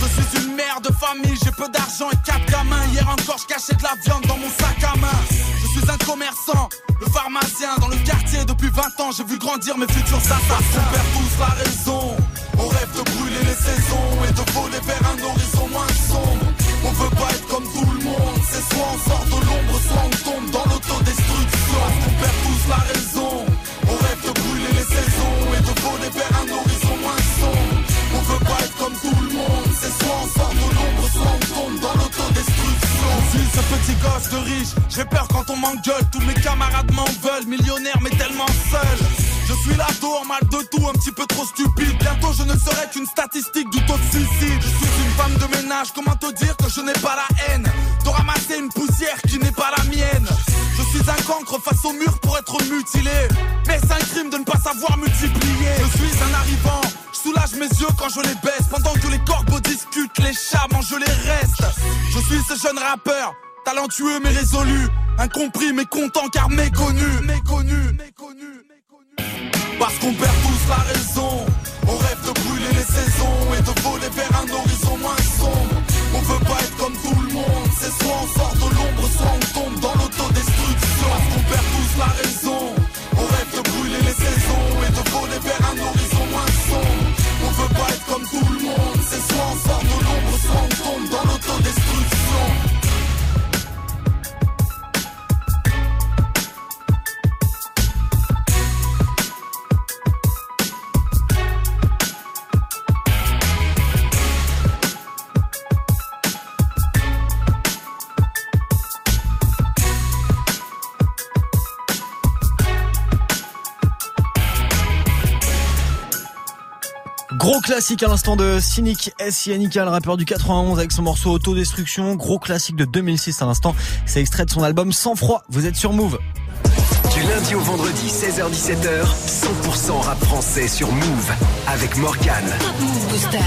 Je suis une mère de famille, j'ai peu d'argent et quatre gamins. Hier encore, je cachais de la viande dans mon sac à main. Je suis un commerçant, le pharmacien dans le quartier depuis 20 ans. J'ai vu grandir mes futurs assassins. On perd tous la raison. On rêve de brûler les saisons et de voler vers un horizon moins sombre. On veut pas être comme tout le monde. C'est soit on sort de l'ombre, soit on tombe dans l'autodestruction. On perd tous la raison. Petit gosse de riche. J'ai peur quand on m'engueule. Tous mes camarades m'en veulent. Millionnaire mais tellement seul. Je suis l'ado en mal de tout, un petit peu trop stupide. Bientôt je ne serai qu'une statistique du taux de suicide. Je suis une femme de ménage, comment te dire que je n'ai pas la haine? De ramasser une poussière qui n'est pas la mienne. Je suis un cancre face au mur pour être mutilé. Mais c'est un crime de ne pas savoir multiplier. Je suis un arrivant, je soulage mes yeux quand je les baisse. Pendant que les corbeaux discutent, les chats mangent les restes. Je suis ce jeune rappeur, talentueux mais résolu. Incompris mais content car méconnu. Méconnu, méconnu. Parce qu'on perd tous la raison. On rêve de brûler les saisons et de voler vers un horizon moins sombre. On veut pas être comme tout le monde. C'est soit on sort de l'ombre, soit classique à l'instant de Cynic S.I.N.I.K. le rappeur du 91 avec son morceau Autodestruction. Gros classique de 2006 à l'instant. C'est extrait de son album Sans froid. Vous êtes sur Move. Lundi au vendredi, 16h-17h, 100% rap français sur Move avec Morgan. Move Booster.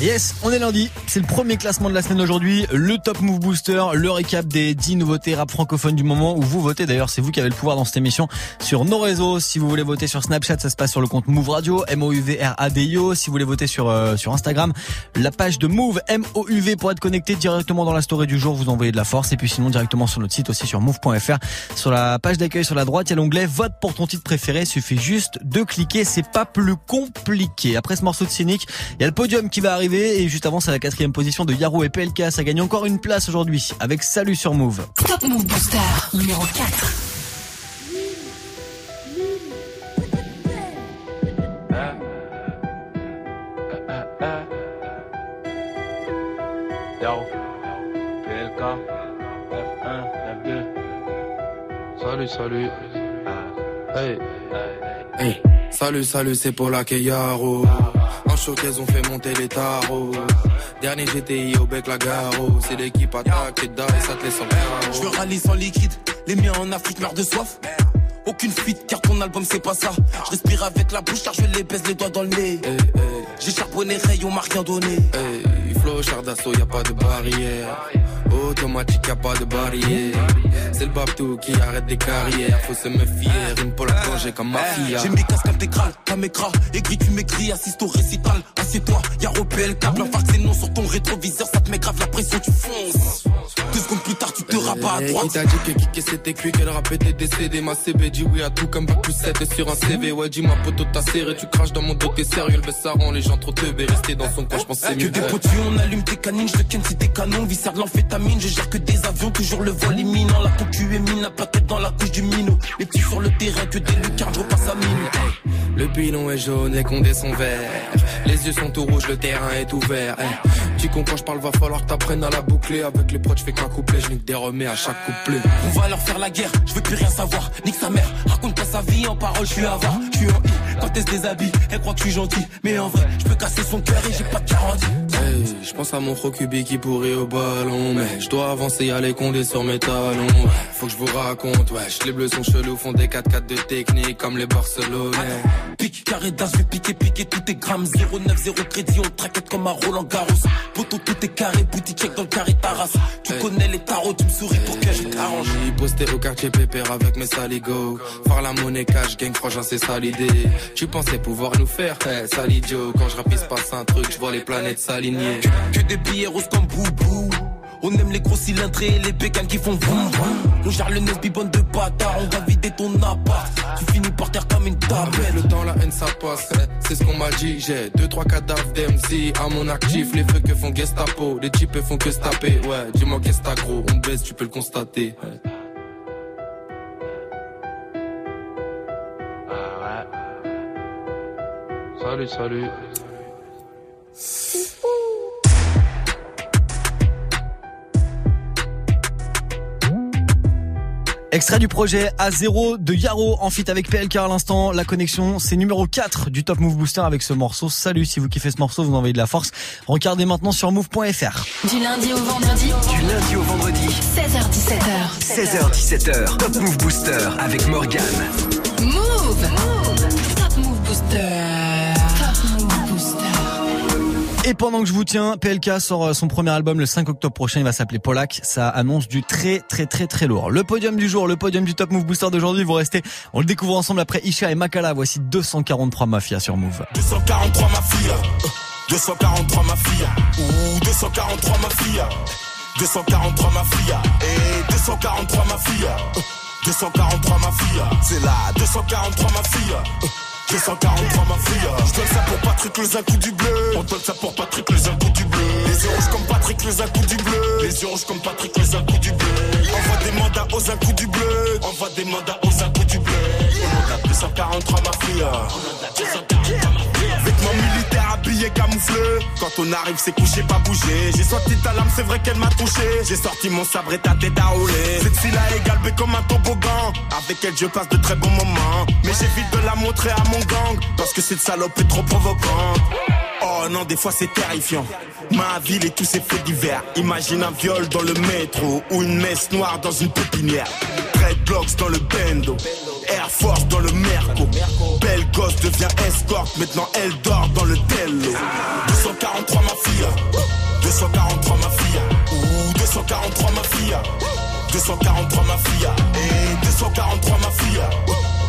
Yes, on est lundi. C'est le premier classement de la semaine aujourd'hui. Le Top Move Booster, le récap des 10 nouveautés rap francophones du moment où vous votez. D'ailleurs, c'est vous qui avez le pouvoir dans cette émission sur nos réseaux. Si vous voulez voter sur Snapchat, ça se passe sur le compte Move Radio, M-O-U-V-R-A-D-I-O. Si vous voulez voter sur, euh, sur Instagram, la page de Move, M-O-U-V pour être connecté directement dans la story du jour. Vous envoyez de la force. Et puis sinon, directement sur notre site aussi sur move.fr. Sur la page d'accueil sur la droite, il y a l'onglet vote pour ton titre préféré. Il suffit juste de cliquer. C'est pas plus compliqué. Après ce morceau de Cynic, il y a le podium qui va arriver et juste avant c'est la quatrième position de Yaro et PLK. Ça gagne encore une place aujourd'hui avec Salut sur Move. Top Move Booster numéro 4. Yo, PLK, Salut, salut. Hey. Hey, salut, salut, c'est pour la Keyaro. En showcase, on fait monter les tarots. Dernier GTI au bec la garo. C'est l'équipe attaque, et die, ça te laisse en. Je veux rallye sans liquide, les miens en Afrique meurent de soif. Aucune fuite car ton album c'est pas ça. Je respire avec la bouche car je les baisse les doigts dans le nez. J'ai charbonné rayon, m'a rien donné. Hey, flow, char d'assaut, y a pas de barrière. Automatique, y a pas de barrière. C'est le babtou qui arrête des carrières. Faut se méfier, rime pour la plongée comme mafia. J'ai mes casques intégrales, caméra, aigri tu m'écris, assiste au récital. Assieds-toi, y'a repé le câble, infarct c'est non sur ton rétroviseur, ça te met grave la pression, tu fonces. Deux secondes plus tard, tu te rabats à droite. Qui t'a dit que kické c'était cuit, qu'elle rap était décédé? Ma CB dit oui à tout comme bac plus 7 sur un CV Ouais dis ma poteau t'as serré, tu craches dans mon dos t'es sérieux Le ça rend les gens trop teubés, rester dans son coin je pense c'est Que mieux des potus, on allume tes canines, je te ken si t'es canon, viscère de l'amphétamine, je gère que des avions, toujours le vol imminent, la concu est mine, la plaquette dans la couche du minot, les petits sur le terrain, que des lucarnes, je repasse à mine. Le pilon est jaune, les condés sont verts Les yeux sont tout rouges, le terrain est ouvert. Tu comprends je parle, va falloir que t'apprennes à la boucler Avec les proches, je fais qu'un couplet, je nique des remets à chaque couplet On va leur faire la guerre, je veux plus rien savoir. Nique sa mère, raconte pas sa vie en parole, je suis avare, suis en I. Quand elle se déshabille, elle croit que je suis gentil. Mais en vrai, je peux casser son cœur et j'ai pas de garantie. Hey, je pense à mon Rokubi qui pourrit au ballon. Mais je dois avancer, aller condé sur mes talons. Faut que je vous raconte, wesh. Les bleus sont chelous, font des 4-4 de technique comme les Barcelonais. Pique carré d'as, je vais piquer, piquer tous tes grammes. 0,9, 0 crédit, on traquette comme un Roland Garros. Poto, tout est carré, boutique check dans le carré Taras. Tu connais les tarots, tu me souris pour que je t'arrange. J'ai posté au quartier pépère avec mes saligots. Faire la monnaie cash, gang, frangin, c'est ça l'idée. Tu pensais pouvoir nous faire, hey, sale idiot. Quand je rapide, passe un truc, je vois les planètes Que des billets roses comme boubou. On aime les gros cylindrés et les bécanes qui font vroom vroom. On gère le nez bibonne de bâtard, on va vider ton appart. Tu finis par terre comme une table. Le temps, la haine, ça passe, eh, c'est ce qu'on m'a dit. J'ai deux, trois cadavres d'MC à mon actif. Les feux que font Gestapo, les types font que se taper. Ouais, dis-moi qu'est-ce que t'as gros, on baisse, tu peux le constater. ouais. Ah Salut, salut. Extrait du projet A0 de Yaro en fit avec PLK à l'instant. La connexion, c'est numéro 4 du Top Move Booster avec ce morceau. Salut, si vous kiffez ce morceau, vous envoyez de la force. Regardez maintenant sur move.fr. Du lundi au vendredi. Du lundi au vendredi. 16h17h. 16h17h. Top Move Booster avec Morgan. Et pendant que je vous tiens, PLK sort euh, son premier album le 5 octobre prochain. Il va s'appeler Polak. Ça annonce du très très très très lourd. Le podium du jour, le podium du Top Move Booster d'aujourd'hui. Vous restez. On le découvre ensemble après Isha et Makala. Voici 243 Mafia sur Move. 243 ma fille, euh, 243 ma fille, ou 243 ma fille, 243 ma fille, et 243 ma fille, euh, 243 ma fille, c'est là, 243 ma fille. euh, 243 ma fille. Je donne ça pour Patrick les un coup du bleu. On donne ça pour Patrick les un coup du bleu. Les yeux rouges comme Patrick les un coup du bleu. Les yeux rouges comme Patrick les un coup du bleu. Envoie des mandats aux un coup du bleu. Envoie des mandats aux un coup du bleu. On a 243 ma fille. On a 243 ma fille. Vêtements militaires habillés camouflés Quand on arrive c'est couché pas bouger J'ai sorti ta lame c'est vrai qu'elle m'a touché J'ai sorti mon sabre et ta tête à rouler Cette fille là est galbée comme un toboggan Avec elle je passe de très bons moments Mais j'évite de la montrer à mon gang Parce que cette salope est trop provocante Oh non, des fois c'est terrifiant. Ma ville et tous ses faits divers. Imagine un viol dans le métro ou une messe noire dans une pépinière. Dreadlocks dans le bendo. Air Force dans le Merco. Belle gosse devient escorte. Maintenant elle dort dans le Tello. 243 ma fille. 243 ma fille. Ouh, 243 ma fille. 243 ma fille. Et 243 ma fille.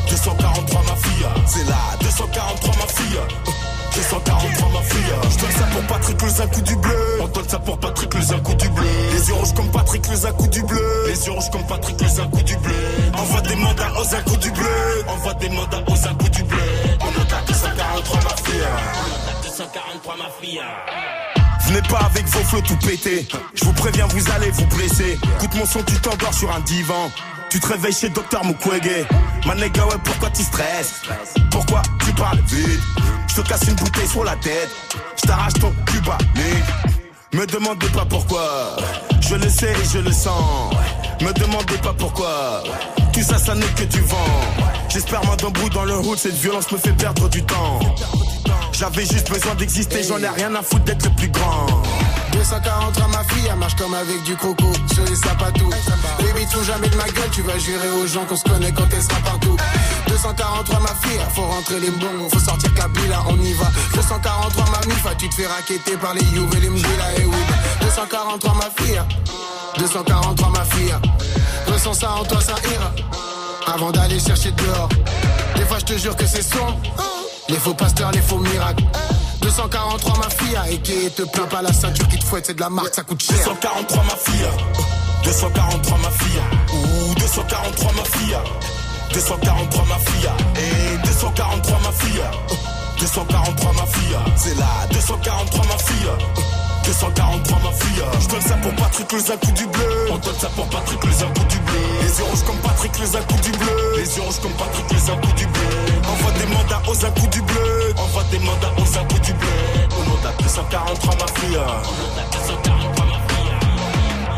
243 ma fille. C'est là. 243 ma fille. 243 ma fille. Je donne ça pour Patrick le un coup du bleu. On donne ça pour Patrick le un coup du bleu. Les yeux rouges comme Patrick le un coup du bleu. Les yeux rouges comme Patrick le un coup du bleu. Envoie des mandats aux un coup du bleu. Envoie des mandats aux un coup du bleu. On a 243 ma fille. On a 243 ma fille. Venez pas avec vos flots tout pétés. Je vous préviens, vous allez vous blesser. Écoute mon son, tu t'endors sur un divan. Tu te réveilles chez Docteur Mukwege. Manega, ouais, pourquoi tu stresses? Pourquoi tu parles vite? Je te casse une bouteille sur la tête. Je t'arrache ton cuba, Me demandez pas pourquoi. Je le sais et je le sens. Me demandez pas pourquoi. Tout ça, ça n'est que du vent. J'espère moi d'un bout dans le hood, cette violence me fait perdre du temps. J'avais juste besoin d'exister, j'en ai rien à foutre d'être le plus grand. 243 ma fille, elle marche comme avec du croco sur les sapatos. Baby, tout jamais de ma gueule, tu vas jurer aux gens qu'on se connaît quand elle sera partout. 243 ma fille, faut rentrer les bons, faut sortir Kabila, on y va. 243 ma mifa, tu te fais raqueter par les Youves et les Mdila et oui. 243 ma fille, 243 ma fille, ressens ça en toi, ça ira. Avant d'aller chercher dehors, des fois je te jure que c'est sombre. Les faux pasteurs, les faux miracles. 243 ma fille, et qui te plaint pas la ceinture qui te fouette, c'est de la marque, ça coûte cher. 243 ma fille, 243 ma fille, ou 243 ma fille, 243 ma fille, et 243 ma fille, 243 ma fille, c'est là, 243 ma fille. 243 ma fille. Je donne ça pour Patrick les un coup du bleu. On donne ça pour Patrick les un coup du bleu. Les yeux rouges comme Patrick les un coup du bleu. Les yeux rouges comme Patrick les un coup du bleu. Envoie des mandats aux un coup du bleu. Envoie des mandats aux un coup du bleu. On en a 243 ma fille. On a 243 ma fille.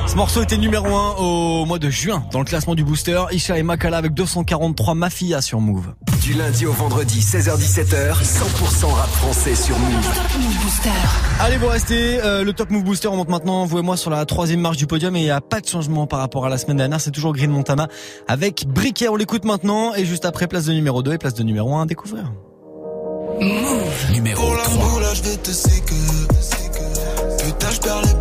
Ce morceau était numéro 1 au mois de juin dans le classement du booster. Isha et Makala avec 243 Mafia sur Move. Du lundi au vendredi, 16h17h, 100% rap français sur Move. Allez, vous restez. Euh, le Top Move Booster, on monte maintenant, vous et moi, sur la troisième marche du podium et il n'y a pas de changement par rapport à la semaine dernière. C'est toujours Green Montana avec Briquet. On l'écoute maintenant et juste après, place de numéro 2 et place de numéro 1 à découvrir. Move. Numéro Pour l'amour, là, je vais te séquer. Putain, je perds les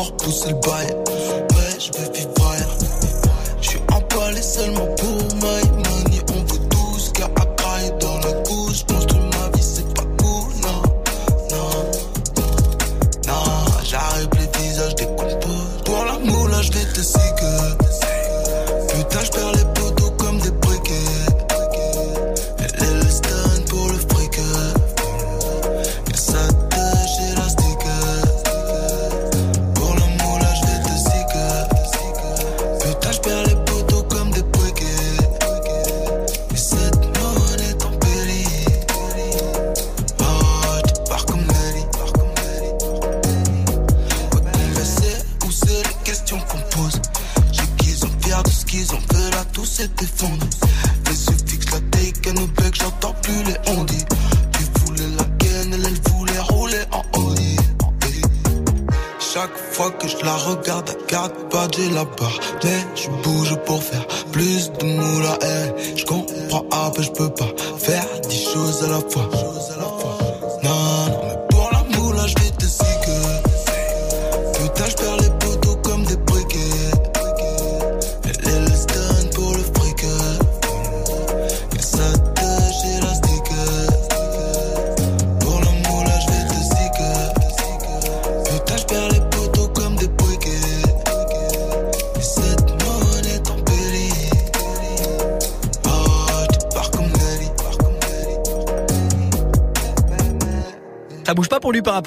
pour pousser le bail. La.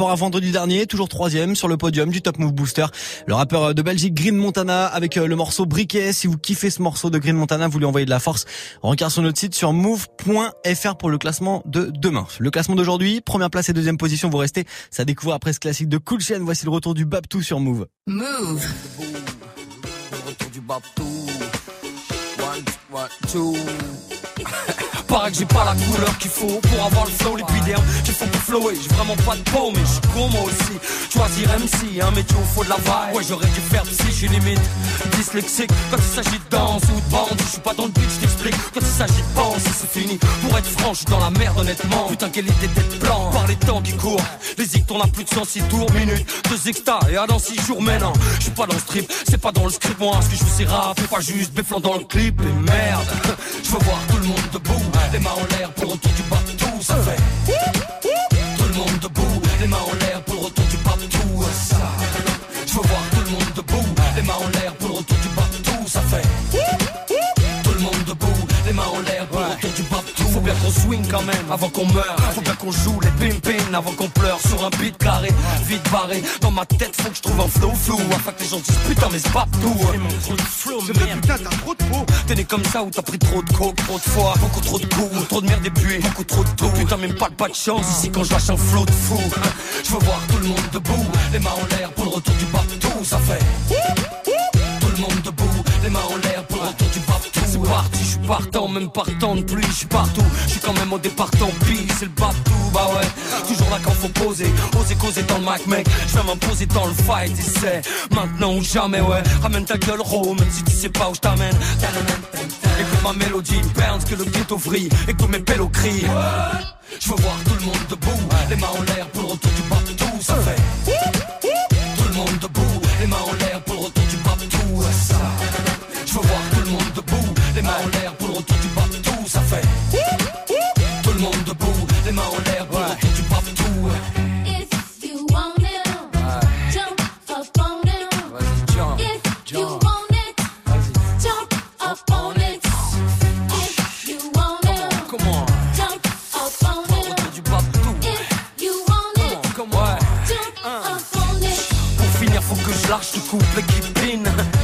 Rapport à vendredi dernier, toujours troisième sur le podium du Top Move Booster. Le rappeur de Belgique Green Montana avec euh, le morceau Briquet. Si vous kiffez ce morceau de Green Montana, vous lui envoyez de la force. Regarde sur notre site sur move.fr pour le classement de demain. Le classement d'aujourd'hui, première place et deuxième position, vous restez. Ça découvre après ce classique de Cool Chain. Voici le retour du Babtou sur Move. Move. retour du Babtou. One, one, two. Paraît que j'ai pas la couleur qu'il faut pour avoir le flow, l'épiderme qu'il faut pour flower. J'ai vraiment pas de peau, mais je suis con moi aussi. Choisir MC, un métier où faut de la vibe. Ouais, j'aurais dû faire psy, j'ai limite dyslexique. Quand il s'agit de danse ou de bande, je suis pas dans le beat, je t'explique. Quand il s'agit de penser, c'est fini. Pour être franc, je suis dans la merde, honnêtement. Putain, quelle idée d'être blanc. Par les temps qui courent, les zigs tournent à plus de 106 tours minutes. Deux extas et à dans 6 jours, mais non. Je suis pas dans le strip, c'est pas dans le script. Moi, ce que je veux, c'est rap, pas juste béflant dans le clip. Et merde, je veux voir tout le monde debout. Les mains en l'air pour le retour du bateau, ça fait. Tout le monde debout, les mains en l'air qu'on swing quand même avant qu'on meure. Faut bien qu'on joue les pim pim avant qu'on pleure sur un beat carré, vite barré. Dans ma tête, faut que je trouve un flow flou afin que les gens disent putain, mais c'est pas tout. C'est vrai, putain, t'as trop de peau. T'es né comme ça ou t'as pris trop de coke, trop de fois, beaucoup trop de coups, trop de merde puis beaucoup trop de tout. Putain, même pas, pas de chance ici quand je lâche un flow de fou. Je veux voir tout le monde debout, les mains en l'air pour le retour du bateau, ça fait. Tout le monde debout, les mains en l'air pour le retour du bateau. Parti, je suis partant, même partant de pluie, je suis partout. Je suis quand même au départ tant pis, c'est le bateau, bah ouais. Toujours là quand faut poser, oser causer dans le Mac, mec. Je vais m'imposer dans le fight, et c'est maintenant ou jamais, ouais. Ramène ta gueule, ro, même si tu sais pas où je t'amène. Écoute ma mélodie, burns que le ghetto vrille et que mes pélos crient. Je veux voir tout le monde debout, les mains en l'air pour le retour du bateau, ça fait. Tout le monde debout, les mains en l'air les mains en l'air pour ouais. tu. If you want it, jump up on it. Jump. You want it, jump up on it. If you want it, jump up on it. Tu. If you want it, jump. Pour finir, faut que je lâche couple qui.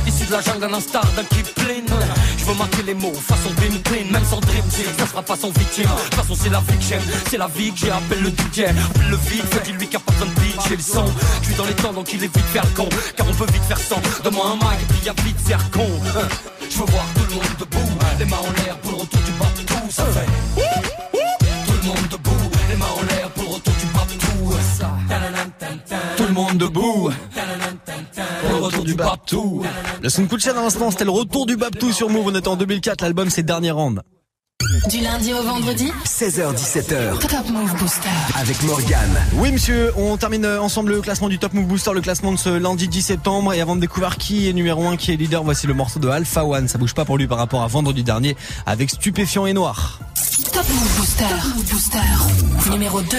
Issu de la jungle, un instar d'un qui pline veux marquer les mots façon Bim Clean Même sans dream team, ça sera pas sans victime De toute façon c'est la vie que j'aime, c'est la vie que j'ai Appelle le DJ, appelle le vide, fais dis-lui qu'il a pas besoin de beat J'ai le son, je suis dans les temps donc il est vite faire le con Car on peut vite faire sans, donne-moi un mic et puis y'a vite faire con Je veux voir tout le monde debout, les mains en l'air pour le retour du tout ça fait du Babtou. Le son de coup de chat dans l'instant, c'était le retour du Babtou sur Move. On était en 2004, l'album c'est Dernier Round. Du lundi au vendredi 16h17h. Top Move Booster. Avec Morgane. Oui monsieur, on termine euh, ensemble le classement du Top Move Booster, le classement de ce lundi 10 septembre. Et avant de découvrir qui est numéro 1, qui est leader, voici le morceau de Alpha One. Ça bouge pas pour lui par rapport à vendredi dernier avec Stupéfiant et Noir. Top Move Booster. Top Move Booster. Numéro 2.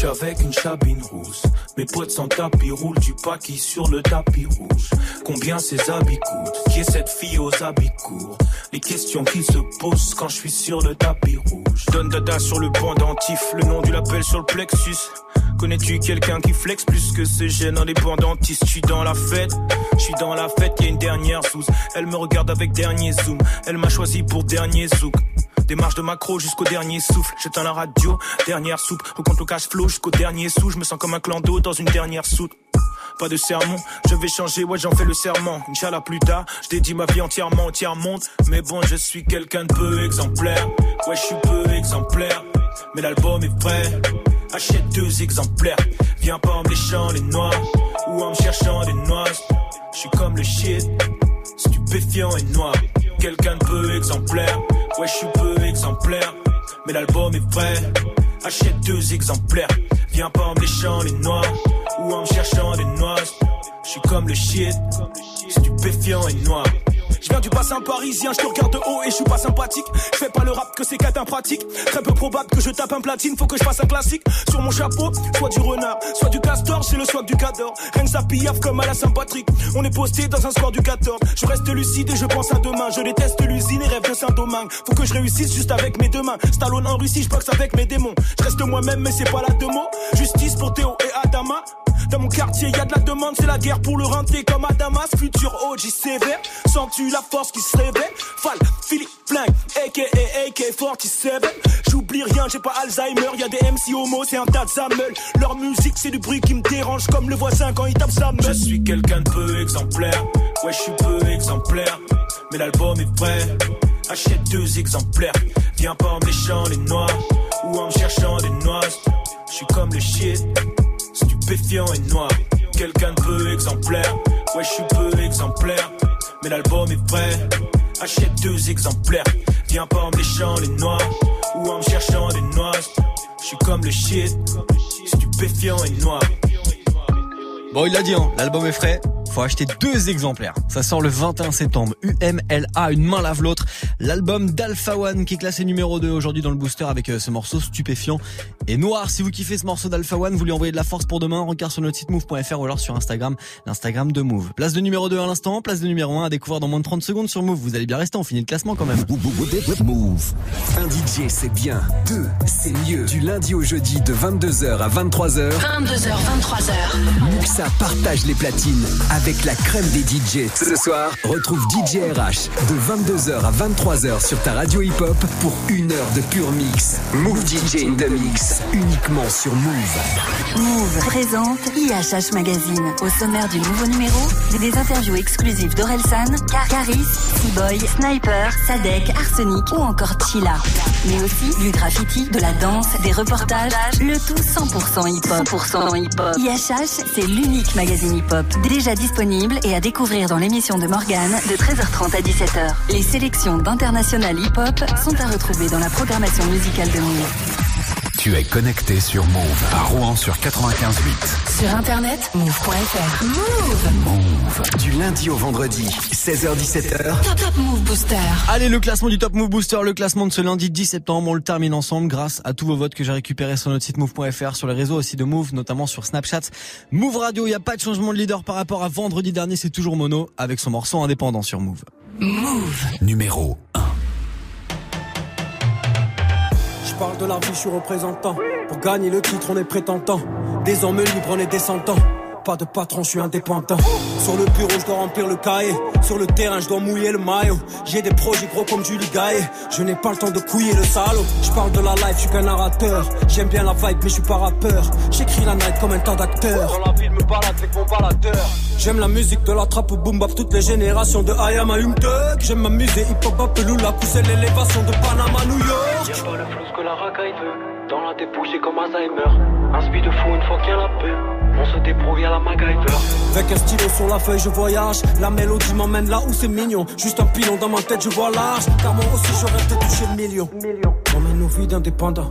Je suis avec une chabine rousse. Mes potes sans tapis roulent du paquis sur le tapis rouge. Combien ces habits coûtent? Qui est cette fille aux habits courts? Les questions qui se posent quand je suis sur le tapis rouge. Donne dada sur le pendentif, le nom du label sur le plexus. Connais-tu quelqu'un qui flex plus que ce gène indépendantiste Je suis dans la fête, je suis dans la fête, y a une dernière sous. Elle me regarde avec dernier zoom, elle m'a choisi pour dernier zouk. Démarche de macro jusqu'au dernier souffle. J'éteins la radio, dernière soupe. Recompte le cash flow jusqu'au dernier sou. Je me sens comme un clan d'eau dans une dernière soute. Pas de sermon, je vais changer, ouais j'en fais le serment. Inch'Allah plus tard, je dédie ma vie entièrement au tiers monde. Mais bon, je suis quelqu'un de peu exemplaire. Ouais, je suis peu exemplaire. Mais l'album est prêt. Achète deux exemplaires. Viens pas en me léchant les noix ou en me cherchant des noix. Je suis comme le shit, stupéfiant et noir. Quelqu'un de peu exemplaire. Ouais, je suis peu exemplaire. Mais l'album est prêt. Achète deux exemplaires. Viens pas en me léchant les noix ou en me cherchant des noix. Je suis comme le shit, stupéfiant et noir. Je viens du bassin parisien, je te regarde de haut et je suis pas sympathique. Je fais pas le rap que c'est qu'être pratique. Très peu probable que je tape un platine, faut que je fasse un classique. Sur mon chapeau, soit du renard, soit du castor, c'est le swag du cador. Rien que ça comme à la Saint-Patrick. On est posté dans un score du 14. Je reste lucide et je pense à demain. Je déteste l'usine et rêve de Saint-Domingue. Faut que je réussisse juste avec mes deux mains. Stallone en Russie, je boxe avec mes démons. Je reste moi-même, mais c'est pas la deux mots. Justice pour Théo et Adama. Dans mon quartier, y a de la demande, c'est la guerre pour le renter comme à Damas. Futur OG sévère, sens-tu la force qui se réveille Fall, Philippe Flingue, aka AK-47. J'oublie rien, j'ai pas Alzheimer, y a des MC homo, c'est un tas de. Leur musique, c'est du bruit qui me dérange comme le voisin quand il tape sa meule. Je suis quelqu'un de peu exemplaire, ouais, je suis peu exemplaire. Mais l'album est prêt, achète deux exemplaires. Viens pas en me léchant les noix ou en me cherchant des noix. Je suis comme le shit stupéfiant et noir. Quelqu'un de peu exemplaire, ouais, je suis peu exemplaire. Mais l'album est prêt, achète deux exemplaires. Viens pas en me léchant les noix ou en me cherchant des noix. Je suis comme le shit, stupéfiant et noir. Bon, il l'a dit, hein, l'album est frais. Faut acheter deux exemplaires. Ça sort le 21 septembre. UMLA, une main lave l'autre. L'album d'Alpha One qui est classé numéro 2 aujourd'hui dans le booster avec euh, ce morceau stupéfiant et noir. Si vous kiffez ce morceau d'Alpha One, vous lui envoyez de la force pour demain. Regarde sur notre site move.fr ou alors sur Instagram, l'Instagram de Move. Place de numéro 2 à l'instant, place de numéro 1 à découvrir dans moins de 30 secondes sur Move. Vous allez bien rester, on finit le classement quand même. Move. Un DJ c'est bien, deux c'est mieux. Du lundi au jeudi de 22h à 23h. 22h, 23h. Muxa partage les platines avec la crème des DJ. Ce soir, retrouve DJ RH de 22h à 23h sur ta radio hip-hop pour une heure de pur mix. Move DJ in the mix, uniquement sur Move. Move présente IHH Magazine. Au sommaire du nouveau numéro, des interviews exclusives d'Orelsan, Caris, Seaboy, Sniper, Sadek, Arsenic ou encore Chilla. Mais aussi du graffiti, de la danse, des reportages, le tout 100% hip-hop. 100% hip-hop. IHH, c'est l'unique magazine hip-hop déjà disponible et à découvrir dans l'émission de Morgane de 13h30 à 17h. Les sélections d'international hip-hop sont à retrouver dans la programmation musicale de Move. Tu es connecté sur Move à Rouen sur 95.8. Sur internet, move.fr. Move. Move. Du lundi au vendredi, 16h17h. Top, top Move Booster. Allez, le classement du Top Move Booster, le classement de ce lundi 10 septembre, on le termine ensemble grâce à tous vos votes que j'ai récupérés sur notre site move.fr, sur les réseaux aussi de Move, notamment sur Snapchat. Move Radio, il n'y a pas de changement de leader par rapport à vendredi dernier, c'est toujours Mono avec son morceau indépendant sur Move. Move. Numéro 1. Parle de la vie, je suis représentant. Pour gagner le titre, on est prétentant. Des hommes libres, on est descendants. Pas de patron, je suis indépendant. Sur le bureau, je dois remplir le cahier. Sur le terrain, je dois mouiller le maillot. J'ai des projets gros comme Julie Gaillet. Je n'ai pas le temps de couiller le salaud. Je parle de la life, je suis qu'un narrateur. J'aime bien la vibe, mais je suis pas rappeur. J'écris la night comme un tas d'acteurs. Dans la ville, me balade avec mon baladeur. J'aime la musique de la trappe au boom bap, toutes les générations de I am a Young. J'aime m'amuser, hip hop, Apelula, pousser l'élévation de Panama, New York. La racaille veut. Dans la dépouille, j'ai comme Alzheimer. Un speed de fou une fois qu'il y a la paix. On se débrouille à la MacGyver. Avec un stylo sur la feuille, je voyage. La mélodie m'emmène là où c'est mignon. Juste un pilon dans ma tête, je vois large. Car moi aussi, je rêve de toucher le million. On mène nos vies d'indépendants.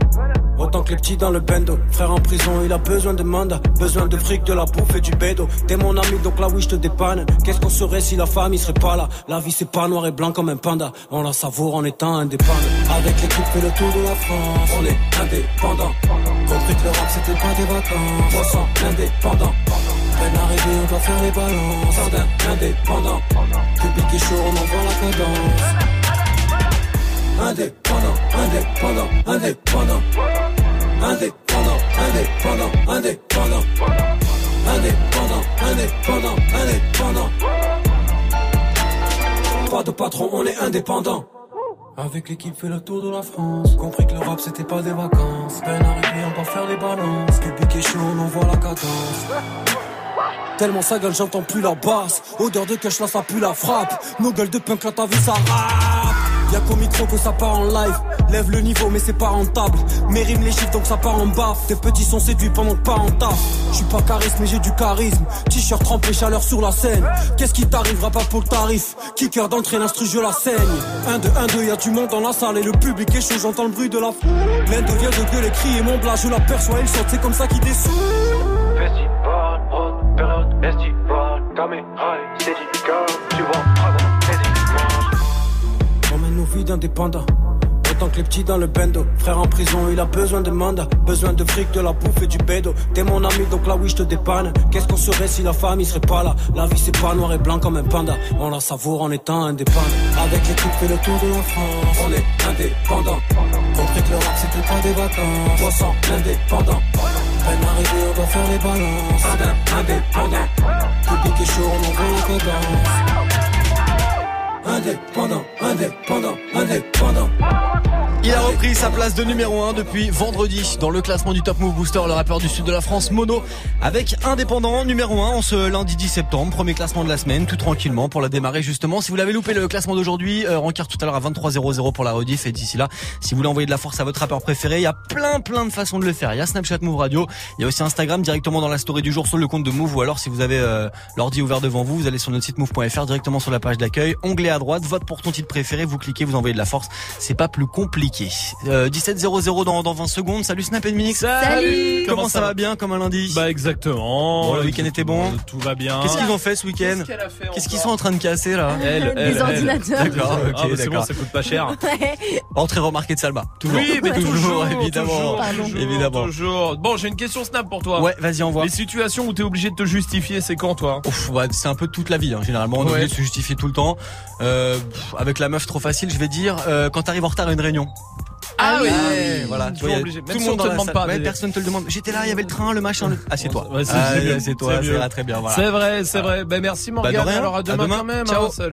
Autant que les petits dans le bendo. Frère en prison, il a besoin de mandat. Besoin de fric, de la bouffe et du bédo. T'es mon ami, donc là oui, je te dépanne. Qu'est-ce qu'on serait si la famille serait pas là? La vie, c'est pas noir et blanc comme un panda. On la savoure en étant indépendant. Avec l'équipe, fait le tour de la France. On est indépendant. Compris que le rap, c'était pas des vacances. On sent indépendant. Peine arrivée, on doit faire les balances. Jardin indépendant. Public est chaud, on envoie la cadence. Indépendant, indépendant, indépendant. Indépendant, indépendant, indépendant. Indépendant, indépendant, indépendant. Pas de patron, on est indépendant. Avec l'équipe fait le tour de la France Compris que le rap c'était pas des vacances Peine arrivée on va faire les balances Public est chaud on envoie la cadence Tellement sa gueule j'entends plus la basse Odeur de cash là ça pue la frappe Nos gueules de punk là ta vie ça rappe Y'a qu'au micro que ça part en live. Lève le niveau mais c'est pas rentable. Mes rimes les chiffres donc ça part en baffe. Tes petits sont séduits pendant que pas en taf J'suis pas charisme mais j'ai du charisme. T-shirt trempé chaleur sur la scène. Qu'est-ce qui t'arrivera pas pour le tarif? Kicker l'instru je la saigne. 1 2 1 2 y'a du monde dans la salle et le public est chaud. J'entends le bruit de la foule L'un devient de gueuler crier mon blas je l'aperçois il saute. C'est comme ça qu'il dessoule d'indépendants. Autant que les petits dans le bendo. Frère en prison, il a besoin de mandat. Besoin de fric, de la bouffe et du bédo. T'es mon ami, donc là oui, je te dépanne. Qu'est-ce qu'on serait si la famille serait pas là? La vie, c'est pas noir et blanc comme un panda. On la savoure en étant indépendant. Avec l'équipe, fait le tour de la France. On est indépendant. Compris que le rap, c'était pas des vacances. On sent indépendant. Peine arrivée, on doit faire les balances. Indépendant. Public est chaud, on envoie la cadence. Indépendant, indépendant, indépendant. Il a repris sa place de numéro 1 depuis vendredi dans le classement du Top Move Booster, le rappeur du sud de la France, Mono, avec Indépendant numéro 1 en ce lundi 10 septembre, premier classement de la semaine, tout tranquillement pour la démarrer justement. Si vous l'avez loupé le classement d'aujourd'hui, euh, tout à l'heure à 23h00 pour la rediff et d'ici là, si vous voulez envoyer de la force à votre rappeur préféré, il y a plein plein de façons de le faire. Il y a Snapchat Move Radio, il y a aussi Instagram directement dans la story du jour sur le compte de Move ou alors si vous avez euh, l'ordi ouvert devant vous, vous allez sur notre site move.fr directement sur la page d'accueil, onglet à droite, vote pour ton titre préféré, vous cliquez, vous envoyez de la force, c'est pas plus compliqué. Euh, 17.00 dans, dans 20 secondes. Salut Snap et Mix. Salut. Comment, Comment ça, ça va bien comme un lundi Bah exactement. Bon, le week-end était bon. Tout va bien. Qu'est-ce qu'ils ont fait ce week-end Qu'est-ce qu'elle a fait Qu'est-ce qu'ils sont en train de casser là Elle, Des elle, elle. ordinateurs. D'accord, ok, Ah, bah, c'est bon, ça coûte pas cher. Entrée remarquée de Salma. Toujours. Oui, mais toujours, évidemment. toujours, toujours, évidemment. toujours. Bon, j'ai une question Snap pour toi. Ouais, vas-y, envoie. Les situations où t'es obligé de te justifier, c'est quand toi? Ouf, ouais, c'est un peu toute la vie. hein. Généralement, on est Ouais. obligé de se justifier tout le temps. Euh, avec la meuf trop facile, je vais dire euh, quand t'arrives en retard à une réunion. Ah oui. Ouais, voilà. Tu vois, il y a obligé. tout le monde te demande pas, Ouais, personne te le demande. J'étais là, il y avait le train, le machin. Le... Assieds-toi. Ouais, c'est- Ah, c'est. Assieds-toi, C'est ça mieux. ira très bien. Voilà. C'est vrai, c'est vrai. Ben merci Bah, de Morgane. rien. Alors à À demain, demain. quand même. Ciao. hein. Salut.